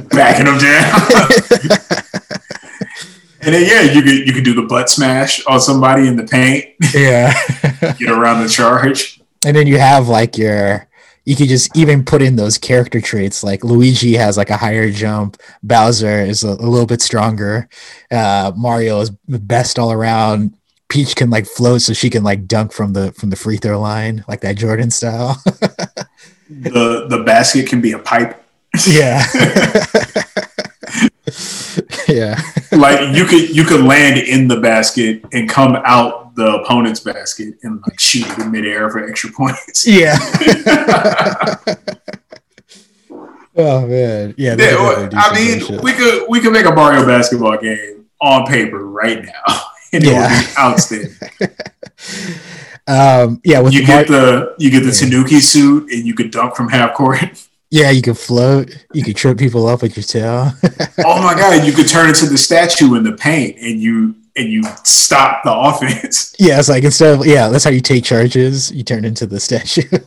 backing them down. and then yeah, you could you could do the butt smash on somebody in the paint, yeah, get around the charge. and then you have like your. You could just even put in those character traits. Like Luigi has like a higher jump. Bowser is a, a little bit stronger. Uh, Mario is the best all around. Peach can like float, so she can like dunk from the from the free throw line, like that Jordan style. The the basket can be a pipe. yeah, yeah, Like you could you could land in the basket and come out the opponent's basket and like shoot it in midair for extra points. yeah. oh man, yeah. Yeah, I mean, we could we could make a Mario basketball game on paper right now, and Yeah. it would be outstanding. um, yeah, with you the get Mar- the you get the Yeah. Tanuki suit, and you could dunk from half court. Yeah, you can float. You can trip people up with your tail. oh my god, you could turn into the statue in the paint, and you and you stop the offense. yeah, it's like instead of yeah, that's how you take charges. You turn into the statue.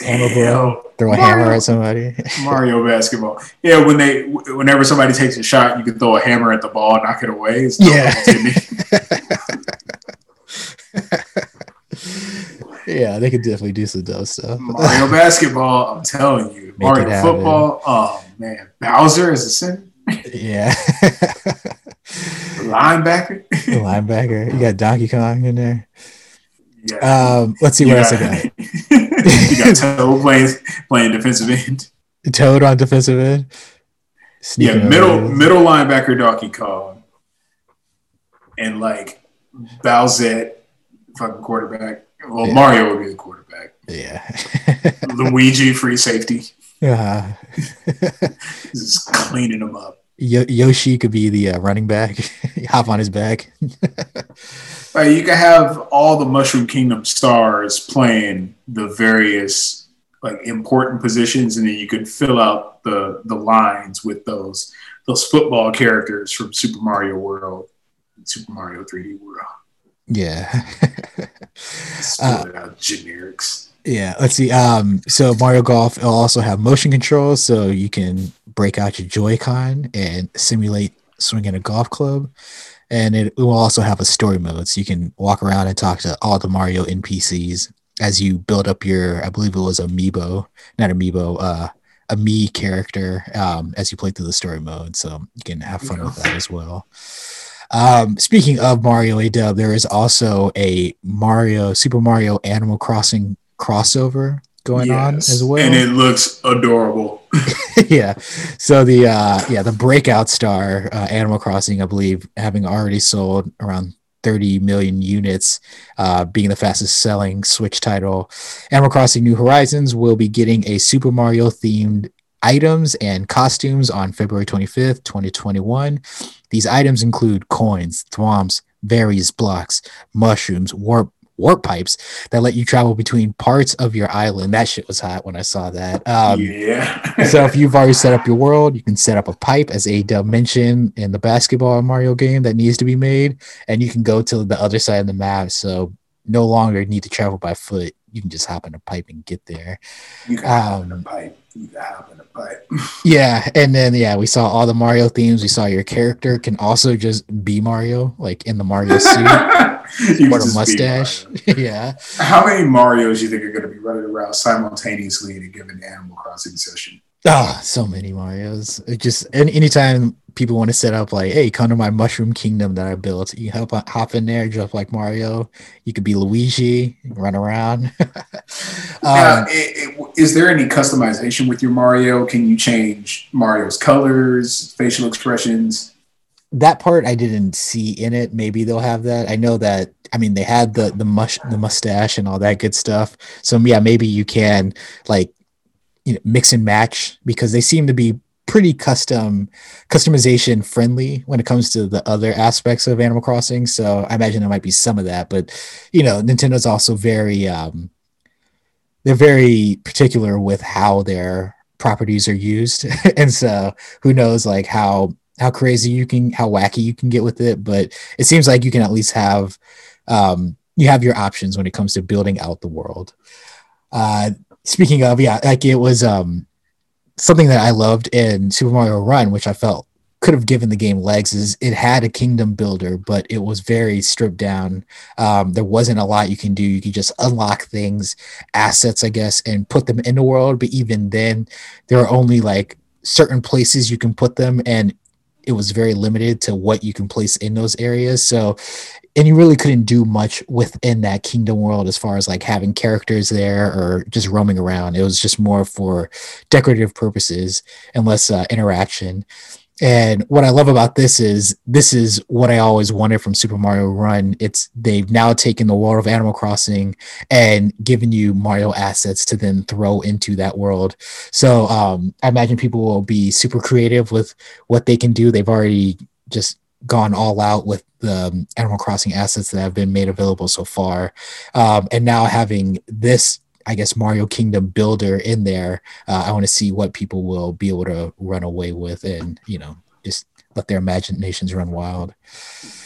hammer blow. Throw a Mario- hammer at somebody. Mario basketball. Yeah, when they whenever somebody takes a shot, you can throw a hammer at the ball, and knock it away. It's Yeah. opportunity. Yeah, they could definitely do some dope stuff. Mario basketball, I'm telling you. Make Mario football, oh man. Bowser is a center, yeah. linebacker. Linebacker. You got Donkey Kong in there. Yeah. Um, let's see what else I got, you got Toad playing playing defensive end. Toad on defensive end. Yeah, Sneaking over middle there. middle linebacker Donkey Kong, and like Bowsette, fucking quarterback. Well, Yeah. Mario would be the quarterback. Yeah. Luigi, free safety, uh, just cleaning them up. Yo- Yoshi could be the uh, running back. Hop on his back. Like you can have all the Mushroom Kingdom stars playing the various like important positions, and then you could fill out the the lines with those those football characters from Super Mario World, Super Mario 3D World. Yeah. Uh, out generics. yeah. Let's see. Um, so Mario Golf will also have motion controls, so you can break out your Joy-Con and simulate swinging a golf club. And it will also have a story mode, so you can walk around and talk to all the Mario NPCs as you build up your, I believe it was Amiibo, not Amiibo, uh, a Mii character um, as you play through the story mode. So you can have fun with that as well. Um, speaking of Mario A Dub, there is also a Mario Super Mario Animal Crossing crossover going on as well. and it looks adorable. yeah. So the uh yeah, the breakout star uh, Animal Crossing, I believe, having already sold around 30 million units, uh, being the fastest selling Switch title. Animal Crossing New Horizons will be getting a Super Mario themed items and costumes on February 25th, 2021. These items include coins, thwomps, various blocks, mushrooms, warp warp pipes that let you travel between parts of your island. That shit was hot when I saw that. Um, yeah. so if you've already set up your world, you can set up a pipe, as A dimension in the basketball Mario game that needs to be made, and you can go to the other side of the map. So no longer need to travel by foot. You can just hop in a pipe and get there. you can hop in a um, pipe. You can hop in a pipe. Yeah, and then yeah, we saw all the Mario themes. We saw your character can also just be Mario, like in the Mario suit You or a mustache. Yeah. How many Marios you think are going to be running around simultaneously in a given Animal Crossing session? Oh, so many Mario's. It just any anytime people want to set up like, hey, come to my Mushroom Kingdom that I built. You help hop in there, just like Mario. You could be Luigi, run around. Um, i- i- is there any customization with your Mario? Can you change Mario's colors, facial expressions? that part I didn't see in it. Maybe they'll have that. I know that. I mean, they had the the mush the mustache and all that good stuff. So yeah, maybe you can like you know mix and match because they seem to be pretty custom customization friendly when it comes to the other aspects of Animal Crossing. So I imagine there might be some of that, but you know, Nintendo's also very um they're very particular with how their properties are used. and so who knows like how how crazy you can how wacky you can get with it, but it seems like you can at least have um you have your options when it comes to building out the world. Uh speaking of, yeah, like it was um something that I loved in Super Mario Run, which I felt could have given the game legs, is it had a kingdom builder, but it was very stripped down. Um, there wasn't a lot you can do. You could just unlock things, assets, I guess, and put them in the world. But even then, there are only like certain places you can put them, and it was very limited to what you can place in those areas. So and you really couldn't do much within that kingdom world as far as like having characters there or just roaming around. It was just more for decorative purposes and less uh, interaction. And what I love about this is this is what I always wanted from Super Mario Run. It's they've now taken the world of Animal Crossing and given you Mario assets to then throw into that world. So um, I imagine people will be super creative with what they can do. They've already just gone all out with the um, Animal Crossing assets that have been made available so far, um, and now having this, I guess, Mario Kingdom builder in there, uh, I want to see what people will be able to run away with, and you know, just let their imaginations run wild.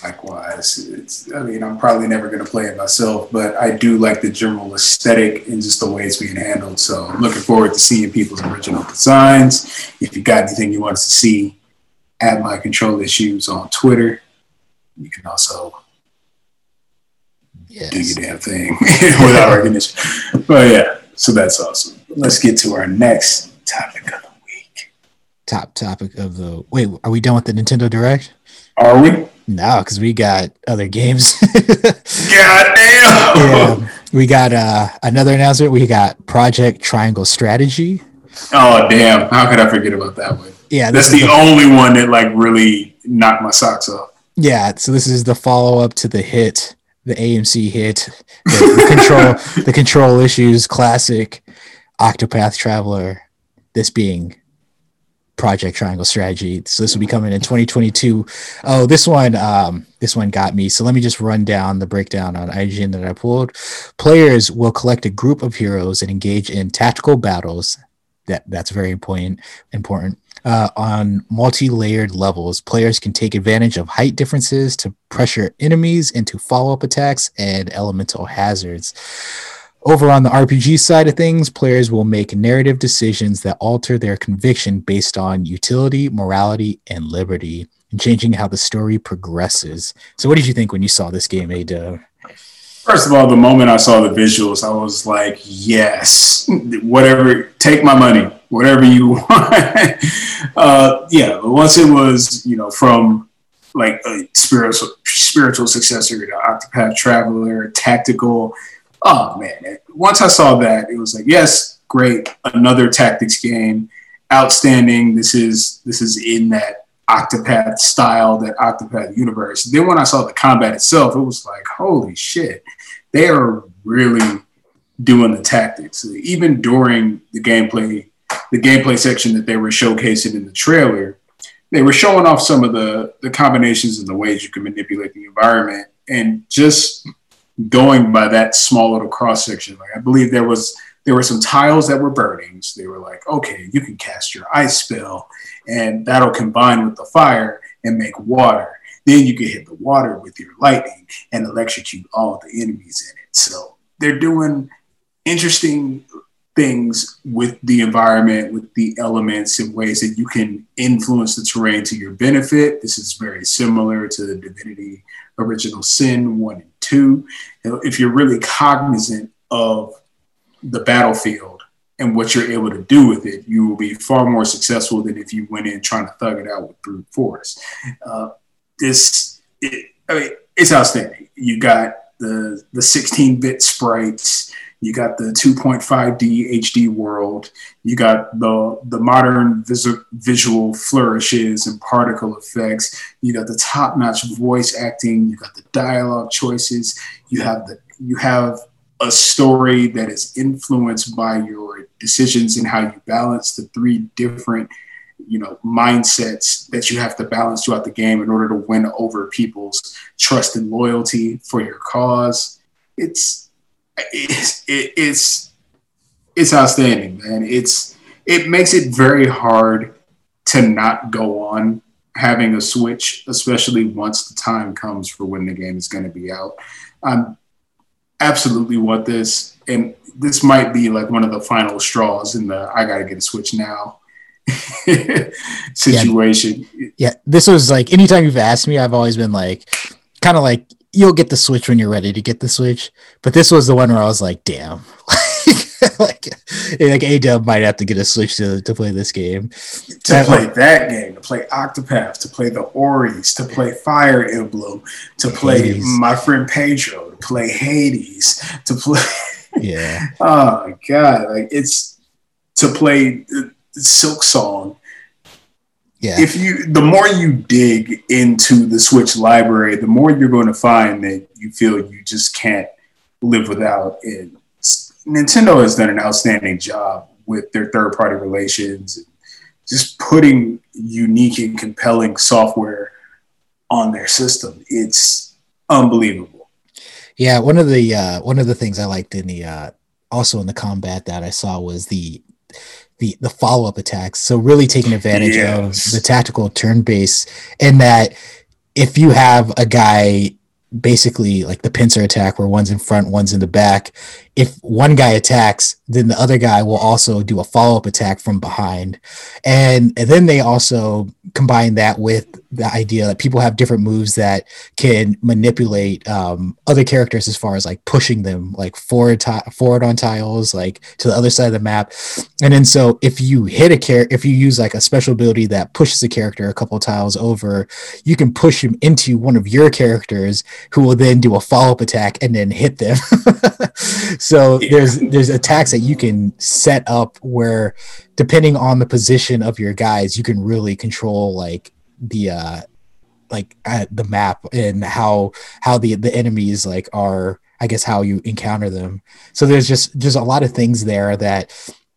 Likewise, it's, I mean, I'm probably never going to play it myself, but I do like the general aesthetic and just the way it's being handled. So I'm looking forward to seeing people's original designs. If you got anything you want us to see, at my control issues on Twitter. You can also yes. do your damn thing without recognition. But yeah, so that's awesome. Let's get to our next topic of the week. Top topic of the wait, are we done with the Nintendo Direct? Are we? No, because we got other games. God damn. Yeah, we got uh, another announcement. We got Project Triangle Strategy. Oh damn! How could I forget about that one? Yeah, that's the, the only one that like really knocked my socks off. Yeah, so this is the follow up to the hit, the AMC hit, the, the control, the control issues classic, Octopath Traveler. This being Project Triangle Strategy. So this will be coming in 2022. Oh, this one, um, this one got me. So let me just run down the breakdown on IGN that I pulled. Players will collect a group of heroes and engage in tactical battles. That that's very important. Important uh, on multi-layered levels. Players can take advantage of height differences to pressure enemies into follow-up attacks and elemental hazards. Over on the RPG side of things, players will make narrative decisions that alter their conviction based on utility, morality, and liberty, and changing how the story progresses. So, what did you think when you saw this game, A First of all, the moment I saw the visuals, I was like, yes, whatever, take my money whatever you want. uh, yeah, but once it was, you know, from like a spiritual spiritual successor to Octopath Traveler, tactical. Oh man! Once I saw that, it was like, yes, great, another tactics game, outstanding. This is this is in that Octopath style, that Octopath universe. Then when I saw the combat itself, it was like, holy shit, they are really doing the tactics. Even during the gameplay the gameplay section that they were showcasing in the trailer, they were showing off some of the the combinations and the ways you can manipulate the environment, and just going by that small little cross section. Like I believe there was there were some tiles that were burning. So they were like, okay, you can cast your ice spell, and that'll combine with the fire and make water. Then you can hit the water with your lightning and electrocute all the enemies in it. So they're doing interesting things with the environment, with the elements in ways that you can influence the terrain to your benefit. This is very similar to the Divinity Original Sin 1 and 2. If you're really cognizant of the battlefield and what you're able to do with it, you will be far more successful than if you went in trying to thug it out with brute force. Uh, this, it, I mean, it's outstanding. You got the the 16-bit sprites, you got the 2.5D HD world, you got the the modern vis- visual flourishes and particle effects, you got the top-notch voice acting, you got the dialogue choices, you have the you have a story that is influenced by your decisions and how you balance the three different you know mindsets that you have to balance throughout the game in order to win over people's trust and loyalty for your cause. It's it's it's it's outstanding man it's it makes it very hard to not go on having a switch especially once the time comes for when the game is going to be out i absolutely want this and this might be like one of the final straws in the i gotta get a switch now situation. Yeah. yeah, this was like anytime you've asked me, I've always been like, kind of like you'll get the switch when you're ready to get the switch. But this was the one where I was like, damn. like like A Dub might have to get a switch to, to play this game. To that, play that game, to play Octopath, to play the Oris, to play Fire Emblem, to play Hades. my friend Pedro, to play Hades, to play Yeah. oh god, like it's to play uh, Silksong. Yeah. If you, the more you dig into the Switch library, the more you're going to find that you feel you just can't live without it. Nintendo has done an outstanding job with their third party relations, just putting unique and compelling software on their system. It's unbelievable. Yeah, one of the uh, one of the things I liked in the uh, also in the combat that I saw was the the the follow up attacks. So really taking advantage yes. of the tactical turn base, and that if you have a guy basically like the pincer attack where one's in front, one's in the back. If one guy attacks, then the other guy will also do a follow up attack from behind. And, and then they also combine that with the idea that people have different moves that can manipulate um, other characters as far as like pushing them like forward forward on tiles like to the other side of the map and then so if you hit a character if you use like a special ability that pushes a character a couple tiles over you can push him into one of your characters who will then do a follow-up attack and then hit them so yeah. there's there's attacks that you can set up where depending on the position of your guys you can really control like the uh like uh, the map and how how the the enemies like are i guess how you encounter them so there's just just a lot of things there that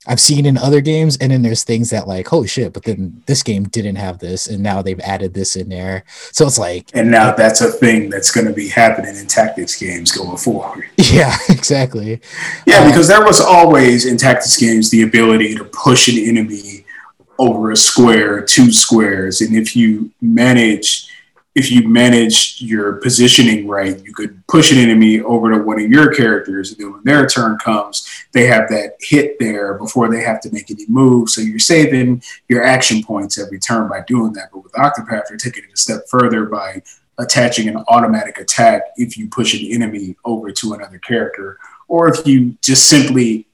i've seen in other games and then there's things that like holy shit but then this game didn't have this and now they've added this in there. So it's like and now that's a thing that's going to be happening in tactics games going forward. Yeah exactly. Yeah um, because there was always in tactics games the ability to push an enemy over a square, two squares, and if you manage if you manage your positioning right, you could push an enemy over to one of your characters, and then when their turn comes, they have that hit there before they have to make any moves. So you're saving your action points every turn by doing that. But with Octopath, you're taking it a step further by attaching an automatic attack if you push an enemy over to another character, or if you just simply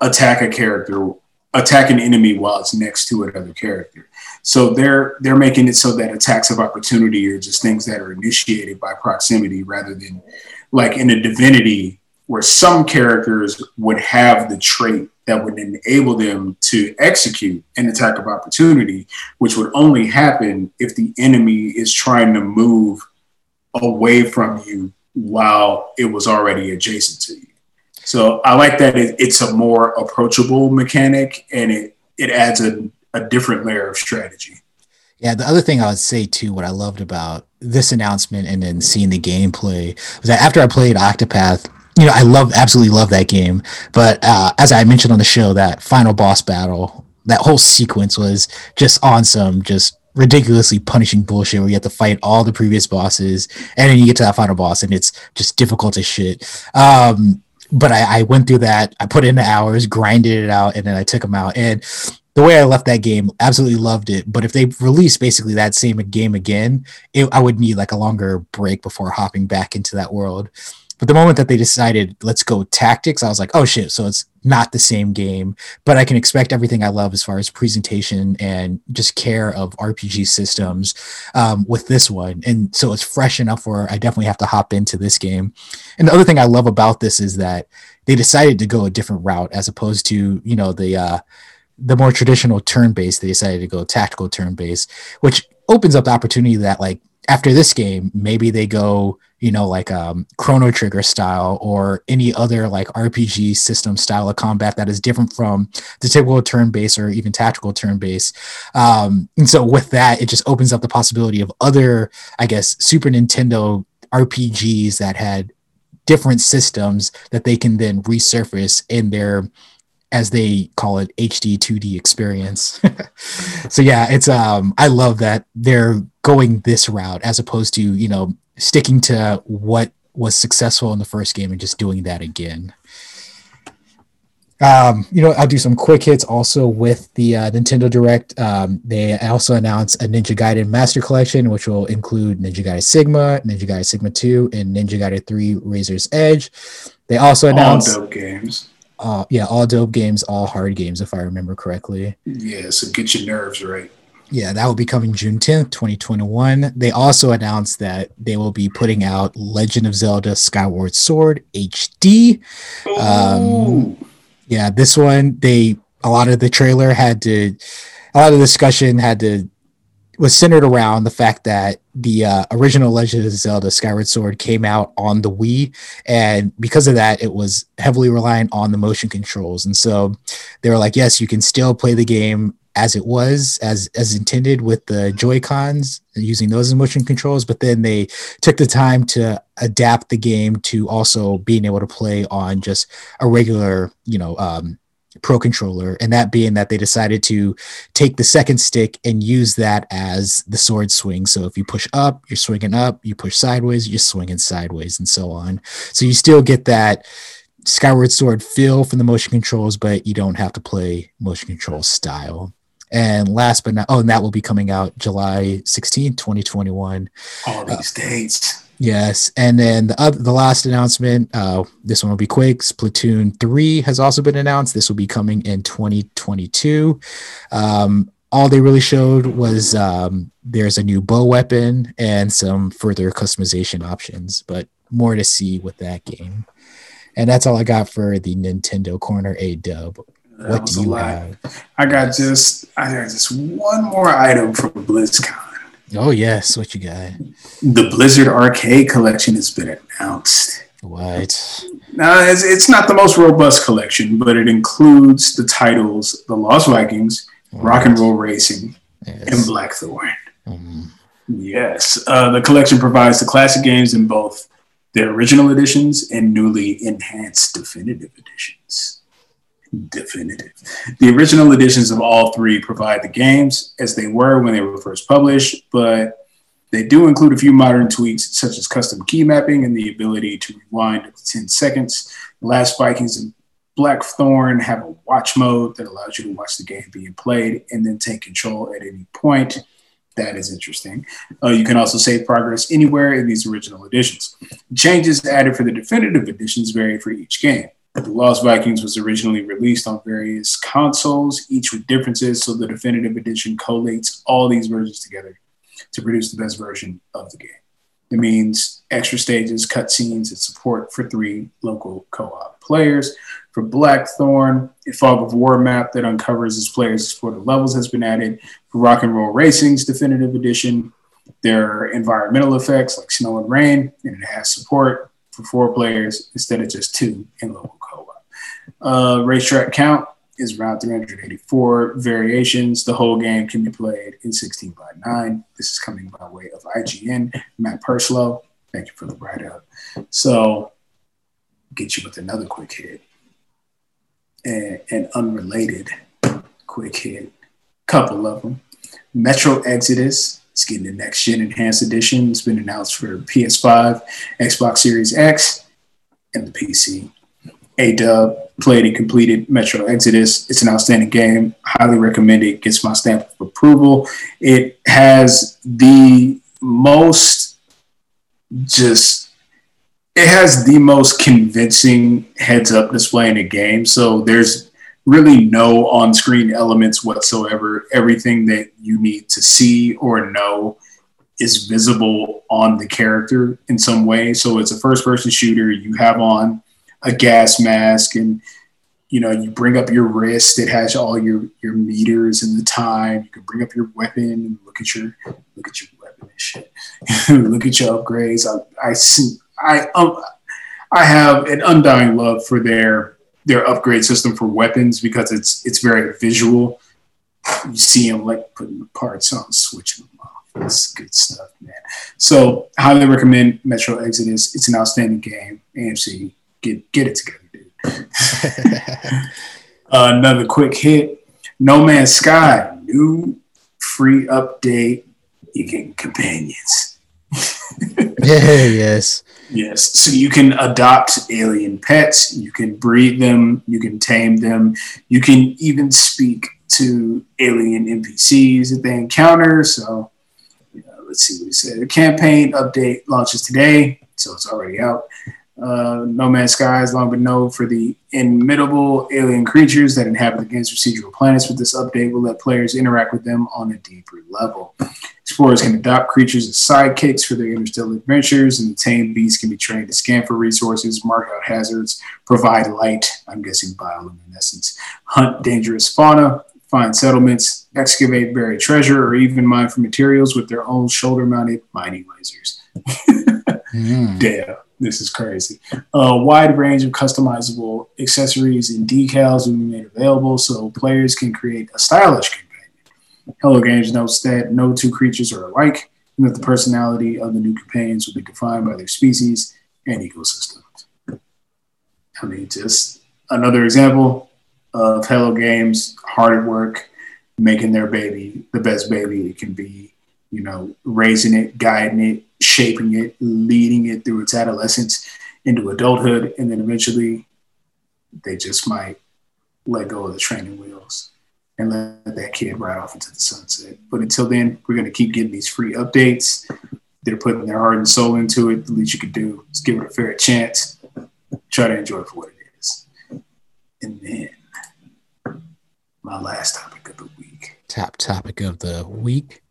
attack a character attack an enemy while it's next to another character. So they're they're making it so that attacks of opportunity are just things that are initiated by proximity rather than like in a divinity where some characters would have the trait that would enable them to execute an attack of opportunity, which would only happen if the enemy is trying to move away from you while it was already adjacent to you. So I like that it, it's a more approachable mechanic and it, it adds a, a different layer of strategy. Yeah, the other thing I would say too, what I loved about this announcement and then seeing the gameplay was that after I played Octopath, you know, I love absolutely love that game. But uh, as I mentioned on the show, that final boss battle, that whole sequence was just on some just ridiculously punishing bullshit where you have to fight all the previous bosses and then you get to that final boss and it's just difficult as shit. Um, but I, I went through that. I put in the hours, grinded it out, and then I took them out. And the way I left that game, absolutely loved it. But if they release basically that same game again, it, I would need like a longer break before hopping back into that world. But the moment that they decided let's go tactics, I was like, oh shit! So it's not the same game, but I can expect everything I love as far as presentation and just care of RPG systems um, with this one. And so it's fresh enough where I definitely have to hop into this game. And the other thing I love about this is that they decided to go a different route as opposed to, you know, the, uh, the more traditional turn based, they decided to go tactical turn based, which opens up the opportunity that like after this game, maybe they go, you know, like um, Chrono Trigger style or any other like RPG system style of combat that is different from the typical turn based or even tactical turn based. Um, and so with that, it just opens up the possibility of other, I guess, Super Nintendo RPGs that had different systems that they can then resurface in their as they call it HD 2D experience. so yeah, it's um I love that they're going this route as opposed to, you know, sticking to what was successful in the first game and just doing that again. Um, you know, I'll do some quick hits also with the uh, Nintendo Direct. Um, they also announced a Ninja Gaiden Master Collection, which will include Ninja Gaiden Sigma, Ninja Gaiden Sigma 2, and Ninja Gaiden 3 Razor's Edge. They also announced all dope games. Uh, yeah, all dope games, all hard games, if I remember correctly. Yeah, so get your nerves right. Yeah, that will be coming June 10th, 2021. They also announced that they will be putting out Legend of Zelda Skyward Sword HD. Um, yeah, this one, they a lot of the trailer had to, a lot of discussion had to was centered around the fact that the uh, original Legend of Zelda Skyward Sword came out on the Wii, and because of that, it was heavily reliant on the motion controls. And so they were like, "Yes, you can still play the game as it was, as as intended with the Joy Cons using those as motion controls." But then they took the time to adapt the game to also being able to play on just a regular, you know, um, Pro controller, and that being that they decided to take the second stick and use that as the sword swing. So if you push up, you're swinging up, you push sideways, you're swinging sideways, and so on. So you still get that Skyward Sword feel from the motion controls, but you don't have to play motion control style. And last but not, oh, and that will be coming out July 16, 2021. All these uh, dates. Yes, and then the other, the last announcement. Uh, this one will be quick. Splatoon three has also been announced. This will be coming in 2022. Um, all they really showed was um, there's a new bow weapon and some further customization options, but more to see with that game. And that's all I got for the Nintendo corner. A dub. What do you have? I got just I got just one more item from BlizzCon. Oh yes, what you got? The Blizzard Arcade Collection has been announced. What? Now it's, it's not the most robust collection, but it includes the titles: The Lost Vikings? Rock and Roll Racing, yes. and Blackthorne. Mm. Yes, uh, the collection provides the classic games in both their original editions and newly enhanced definitive editions definitive. The original editions of all three provide the games as they were when they were first published, but they do include a few modern tweaks, such as custom key mapping and the ability to rewind up to 10 seconds. The Last Vikings and Blackthorne have a watch mode that allows you to watch the game being played and then take control at any point. That is interesting. Uh, you can also save progress anywhere in these original editions. Changes added for the definitive editions vary for each game. The Lost Vikings was originally released on various consoles, each with differences, so the definitive edition collates all these versions together to produce the best version of the game. It means extra stages, cutscenes, and support for three local co-op players. For Blackthorne, a fog of war map that uncovers its players' explored levels has been added. For Rock and Roll Racing's definitive edition, there are environmental effects like snow and rain, and it has support for four players instead of just two in local uh, racetrack count is around 384 variations. The whole game can be played in 16 by 9. This is coming by way of IGN. Matt Purslow. thank you for the write up. So, get you with another quick hit. And an unrelated quick hit, couple of them. Metro Exodus is getting the next gen enhanced edition. It's been announced for PS5, Xbox Series X, and the PC. A Dub played and completed Metro Exodus. It's an outstanding game. Highly recommend it. Gets my stamp of approval. It has the most just it has the most convincing heads up display in the game. So there's really no on screen elements whatsoever. Everything that you need to see or know is visible on the character in some way. So it's a first person shooter. You have on a gas mask and you know you bring up your wrist it has all your your meters and the time. You can bring up your weapon and look at your look at your weapon and shit. Look at your upgrades. I i see i um, i have an undying love for their their upgrade system for weapons because it's it's very visual. You see them like putting the parts on switching them off. It's good stuff man. So highly recommend metro exodus. It's an outstanding game. Amc get get it together uh, another quick hit No Man's Sky, new free update. You get companions. yeah, yes. Yes. So you can adopt alien pets, you can breed them, you can tame them, you can even speak to alien NPCs that they encounter. So let's see what he said. The campaign update launches today, so it's already out. Uh, no Man's Sky has long been known for the inimitable alien creatures that inhabit the game's procedural planets. With this update, will let players interact with them on a deeper level. Explorers can adopt creatures as sidekicks for their interstellar adventures, and the tame beasts can be trained to scan for resources, mark out hazards, provide light, I'm guessing bioluminescence, hunt dangerous fauna, find settlements, excavate buried treasure, or even mine for materials with their own shoulder mounted mining lasers. mm. Damn. This is crazy. A wide range of customizable accessories and decals will be made available so players can create a stylish companion. Hello Games notes that no two creatures are alike and that the personality of the new companions will be defined by their species and ecosystems. I mean, just another example of Hello Games hard at work, making their baby the best baby it can be, you know, raising it, guiding it, shaping it, leading it through its adolescence into adulthood, and then eventually they just might let go of the training wheels and let that kid ride off into the sunset. But until then, we're going to keep getting these free updates. They're putting their heart and soul into it. The least you can do is give it a fair chance. Try to enjoy it for what it is. And then my last topic of the. Top topic of the week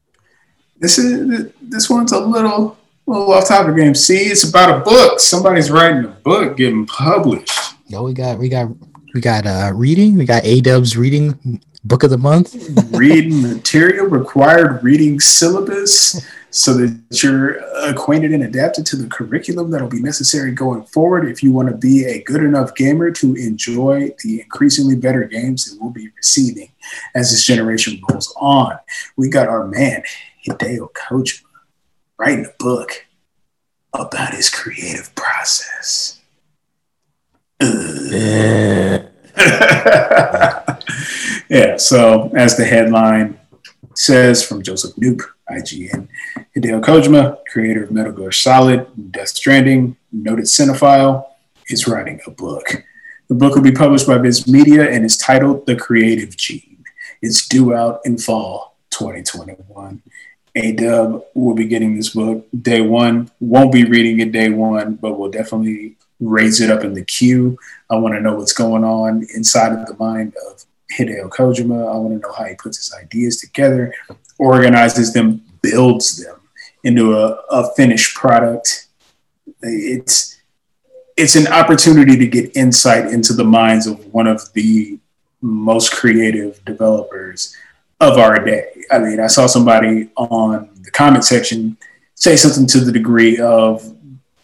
this is this one's a little little off topic game. See, it's about a book. Somebody's writing a book getting published. No, we got we got we got uh reading. We got A Dub's reading book of the month. reading material required reading syllabus so that you're acquainted and adapted to the curriculum that'll be necessary going forward if you want to be a good enough gamer to enjoy the increasingly better games that we'll be receiving as this generation rolls on. We got our man Hideo Kojima writing a book about his creative process. yeah, so as the headline says from Joseph Knoop, IGN, Hideo Kojima, creator of Metal Gear Solid, Death Stranding, noted cinephile, is writing a book. The book will be published by Viz Media and is titled The Creative Gene. It's due out in fall 2021. A Dub will be getting this book day one. Won't be reading it day one, but we'll definitely raise it up in the queue. I want to know what's going on inside of the mind of Hideo Kojima. I want to know how he puts his ideas together, organizes them, builds them into a, a finished product. It's it's an opportunity to get insight into the minds of one of the most creative developers of our day. I mean, I saw somebody on the comment section say something to the degree of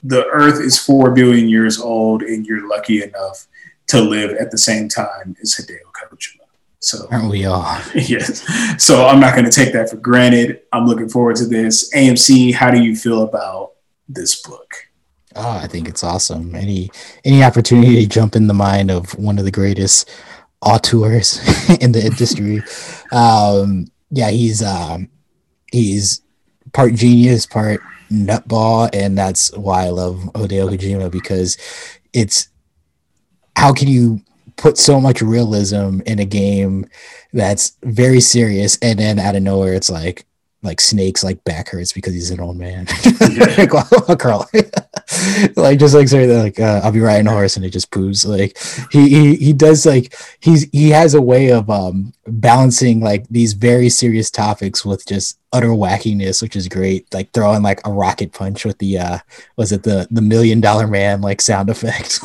the earth is 4 billion years old and you're lucky enough to live at the same time as Hideo Kojima. So aren't we are. yes. So I'm not going to take that for granted. I'm looking forward to this. AMC, how do you feel about this book? Oh, I think it's awesome. Any any opportunity to jump in the mind of one of the greatest auteurs in the industry. Um, yeah, he's um, he's part genius, part nutball, and that's why I love Hideo Kojima because it's how can you put so much realism in a game that's very serious, and then out of nowhere it's like like snakes like back hurts because he's an old man. Carl, like just like sorry, like uh, I'll be riding a horse and it just poos. Like he he he does like he's he has a way of um balancing like these very serious topics with just utter wackiness, which is great. Like throwing like a rocket punch with the uh was it the the million dollar man like sound effect.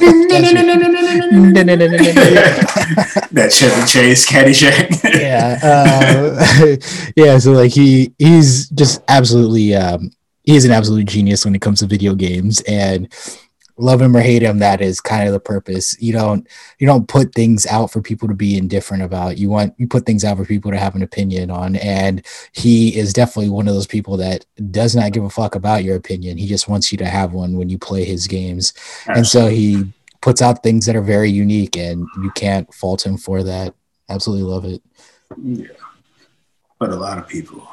that Chevy Chase Caddyshack. yeah, uh, yeah. So like he he's just absolutely um he is an absolute genius when it comes to video games and love him or hate him that is kind of the purpose you don't you don't put things out for people to be indifferent about you want you put things out for people to have an opinion on and he is definitely one of those people that does not give a fuck about your opinion he just wants you to have one when you play his games Absolutely. and so he puts out things that are very unique and you can't fault him for that absolutely love it yeah but a lot of people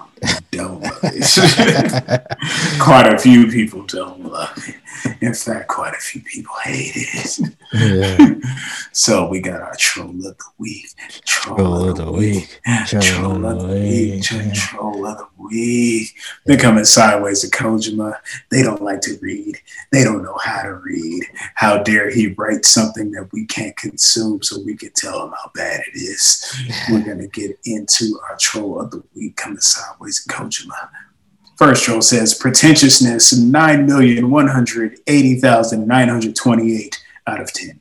don't love it. quite a few people don't love it. In fact, quite a few people hate it. Yeah. so we got our troll of the week. Troll, troll of the week. Troll of the week. Troll of the week. They're coming sideways to Kojima. They don't like to read. They don't know how to read. How dare he write something that we can't consume so we can tell him how bad it is. We're gonna get into our troll of the week coming sideways to Kojima. First troll says pretentiousness 9,180,928 out of 10.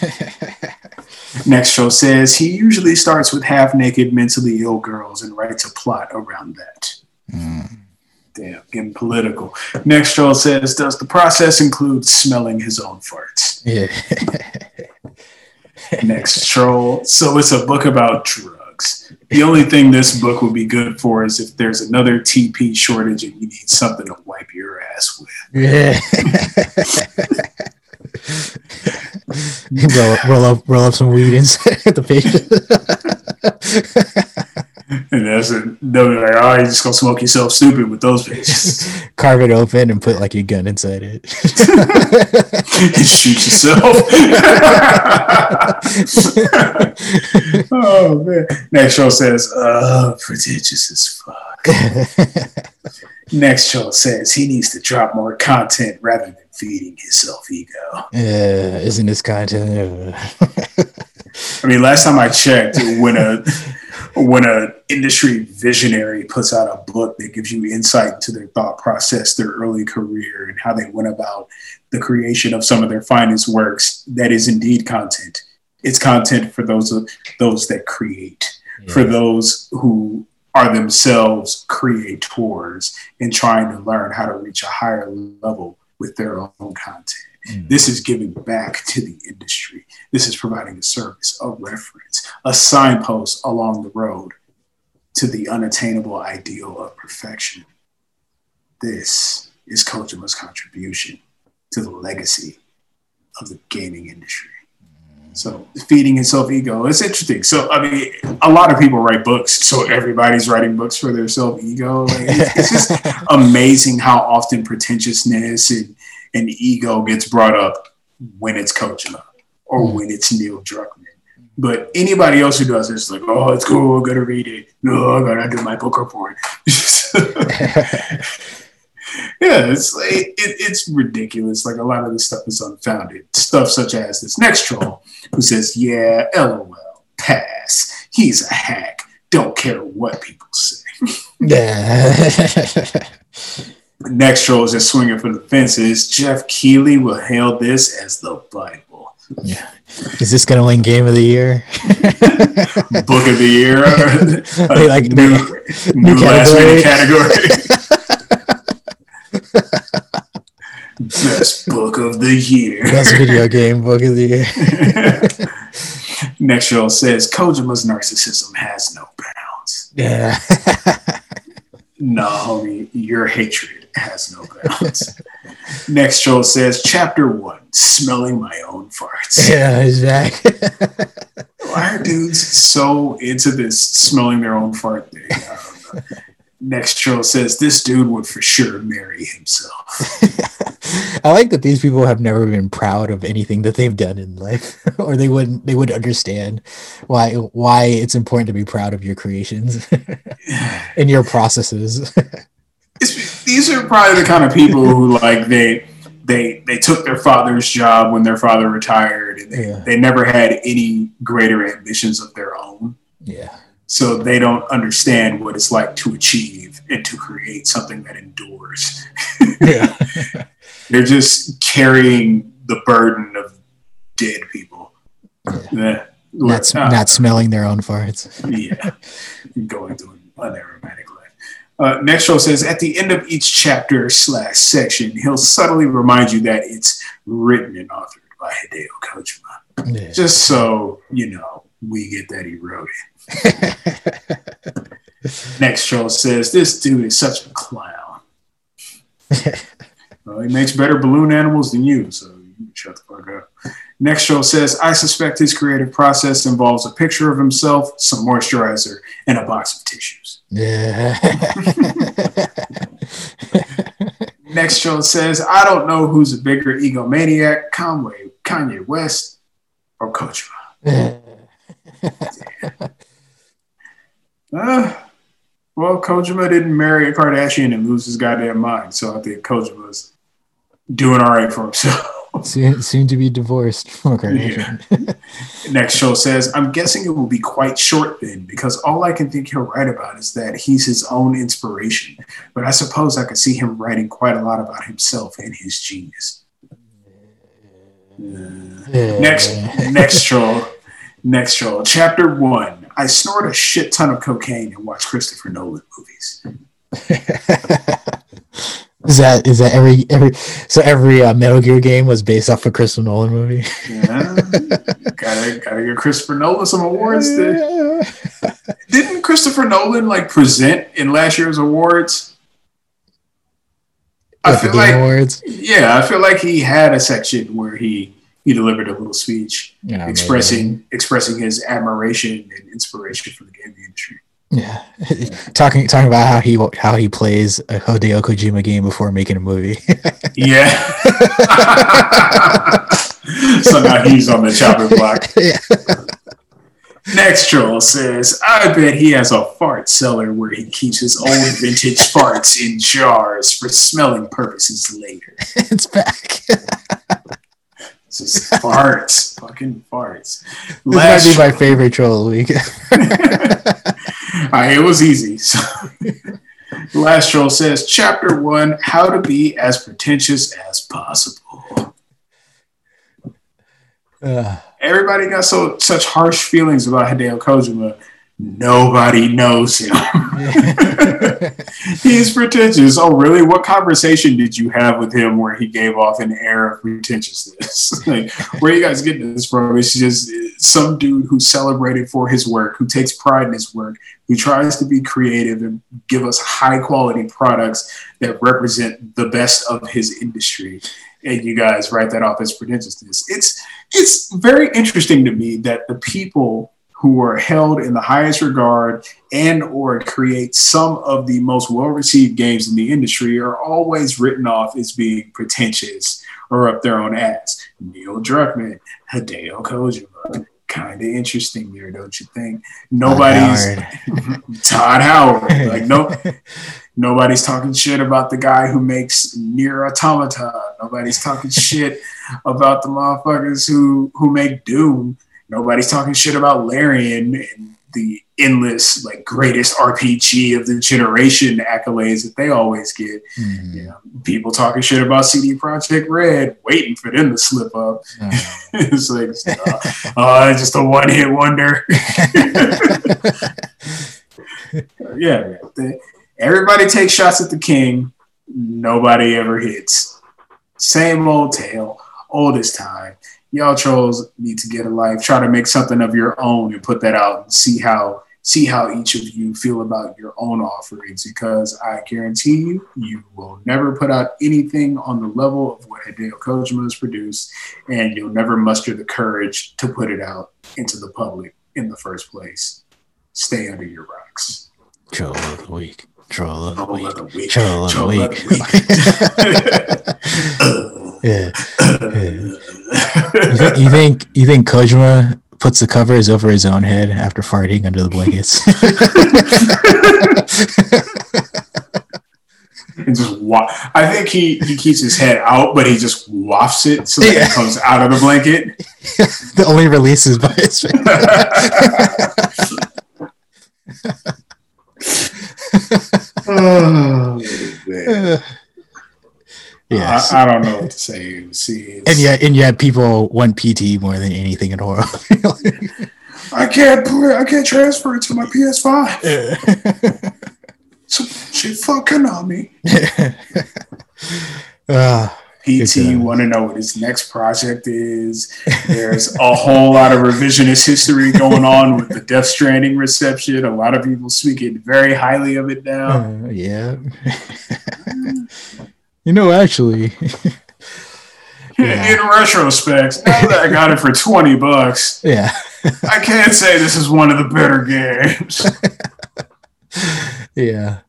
Next troll says he usually starts with half naked, mentally ill girls and writes a plot around that. Mm. Damn, getting political. Next troll says, does the process include smelling his own farts? Yeah. Next troll. So it's a book about drugs drugs. The only thing this book would be good for is if there's another TP shortage and you need something to wipe your ass with. Yeah. roll, roll up, roll up some weed inside the patient. and that's it. They'll be like, oh, you're just gonna smoke yourself stupid with those patients. Carve it open and put like a gun inside it. and shoot yourself. oh man. Next show says, uh, pretentious as fuck. Next show says he needs to drop more content rather than feeding his self ego. Yeah, isn't this content? I mean, last time I checked, when a when an industry visionary puts out a book that gives you insight into their thought process, their early career, and how they went about the creation of some of their finest works, that is indeed content. It's content for those those that create, yeah. for those who are themselves creators and trying to learn how to reach a higher level with their own content. Mm. This is giving back to the industry. This is providing a service, a reference, a signpost along the road to the unattainable ideal of perfection. This is Kojima's contribution to the legacy of the gaming industry. So feeding his self ego. It's interesting. So I mean, a lot of people write books, so everybody's writing books for their self ego. Like, it's, it's just amazing how often pretentiousness and and ego gets brought up when it's Kojima or mm. when it's Neil Druckmann. But anybody else who does it's like, oh, it's cool, I'm gonna read it. No, I gotta do my book report. yeah, it's like, it, it's ridiculous. Like a lot of this stuff is unfounded. Stuff such as this next troll who says, "Yeah, lol, pass. He's a hack. Don't care what people say." yeah. Next troll is just swinging for the fences. Geoff Keighley will hail this as the Bible. Yeah. Is this going to win Game of the Year? Book of the Year? like new, new, new last minute category. Best book of the year. Best video game book of the year. Next troll says Kojima's narcissism has no bounds. Yeah. no, homie, your hatred has no bounds. Next troll says, Chapter one, smelling my own farts. Yeah, exactly. Why are dudes so into this smelling their own fart thing? Next troll says, This dude would for sure marry himself. I like that these people have never been proud of anything that they've done in life, or they wouldn't they would understand why why it's important to be proud of your creations and your processes. It's, these are probably the kind of people who like they they they took their father's job when their father retired, and they, Yeah. they never had any greater ambitions of their own. yeah, So they don't understand what it's like to achieve and to create something that endures. yeah, They're just carrying the burden of dead people. Yeah. not Uh, not smelling their own farts. yeah, going to an unaromatic life. Uh, next show says at the end of each chapter slash section, he'll subtly remind you that it's written and authored by Hideo Kojima, Yeah. just so you know we get that he wrote it. Next show says this dude is such a clown. well, he makes better balloon animals than you, so you can shut the fuck up. Next show says, I suspect his creative process involves a picture of himself, some moisturizer, and a box of tissues. yeah. Next show says, I don't know who's a bigger egomaniac, Conway, Kanye West, or Kojima. Uh, well, Kojima didn't marry a Kardashian and lose his goddamn mind, so I think Kojima's doing all right for himself. Soon, soon to be divorced from a Next show says, I'm guessing it will be quite short then, because all I can think he'll write about is that he's his own inspiration. But I suppose I could see him writing quite a lot about himself and his genius. Next, next troll. Next troll. Chapter one. I snort a shit ton of cocaine and watch Christopher Nolan movies. Is that is that every every so every uh, Metal Gear game was based off a Christopher Nolan movie? Yeah. gotta gotta give Christopher Nolan some awards. Did, didn't Christopher Nolan like present in last year's awards? I At the feel like Awards. yeah, I feel like he had a section where he he delivered a little speech Yeah, expressing expressing his admiration and inspiration for the gaming industry. Yeah, talking talking about how he how he plays a Hideo Kojima game before making a movie. Yeah. so now he's on the chopping block. yeah. Next troll says, I bet he has a fart cellar where he keeps his old vintage farts in jars for smelling purposes later. it's back. It's just farts, fucking farts. This might be my favorite troll of the week. Uh, it was easy. So, last troll says, Chapter one: How to be as pretentious as possible. Uh, Everybody got so such harsh feelings about Hideo Kojima. Nobody knows him. He's pretentious. Oh, really? What conversation did you have with him where he gave off an air of pretentiousness? like, where are you guys getting this from? It's just some dude who's celebrated for his work, who takes pride in his work, who tries to be creative and give us high quality products that represent the best of his industry. And you guys write that off as pretentiousness. It's it's very interesting to me that the people who are held in the highest regard and or create some of the most well-received games in the industry are always written off as being pretentious or up their own ass. Neil Druckmann, Hideo Kojima. Kind of interesting there, don't you think? Nobody's Todd Howard. Like no nobody's talking shit about the guy who makes NieR Automata. Nobody's talking shit about the motherfuckers who who make Doom. Nobody's talking shit about Larian and the endless like greatest RPG of the generation accolades that they always get. Mhm. You know, people talking shit about CD Projekt Red, waiting for them to slip up. It's like, uh, uh, just a one hit wonder. yeah. The- everybody takes shots at the king. Nobody ever hits. Same old tale, old as time. Y'all trolls need to get a life. Try to make something of your own and put that out and see how see how each of you feel about your own offerings because I guarantee you, you will never put out anything on the level of what Hideo Kojima has produced, and you'll never muster the courage to put it out into the public in the first place. Stay under your rocks. troll of the week. Troll of the Troll week. of the week. Troll of the of week. the week. Ugh. Yeah. You, think, you think you think Kojima puts the covers over his own head after farting under the blankets? and just wa- I think he he keeps his head out, but he just wafts it so that Yeah. it comes out of the blanket. the only release is by his face. Oh, man. yes. I, I don't know what to say. See, and yet, and yet, people want PT more than anything in world. I can't put it, I can't transfer it to my PS5. So she fuck Konami. Good PT job. want to know what his next project is. There's a whole lot of revisionist history going on with the Death Stranding reception. A lot of people speaking very highly of it now. uh, yeah. you know, actually, Yeah. In retrospect, now that I got it for 20 bucks, yeah, I can't say this is one of the better games. yeah.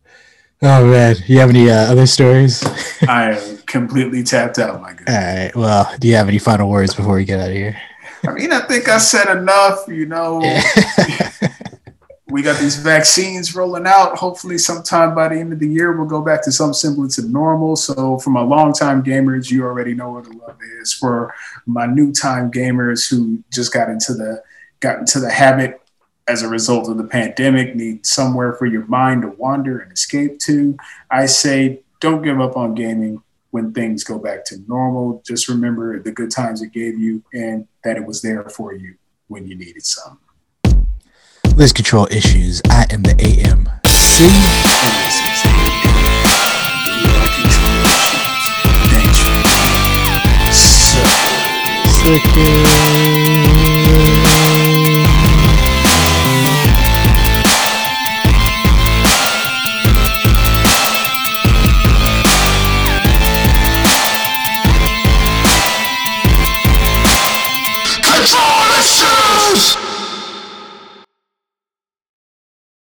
Oh man, you have any uh, other stories? I completely tapped out, my All guy. right. Well, do you have any final words before we get out of here? I mean, I think I said enough, you know. we got these vaccines rolling out. Hopefully, sometime by the end of the year, we'll go back to some semblance of normal. So, for my longtime gamers, you already know what the love is. For my new time gamers who just got into the got into the habit as a result of the pandemic, need somewhere for your mind to wander and escape to, I say don't give up on gaming when things go back to normal. Just remember the good times it gave you and that it was there for you when you needed some. List control issues. I am the AM. See. And this is it. You control issues. Thanks for listening. So- Second.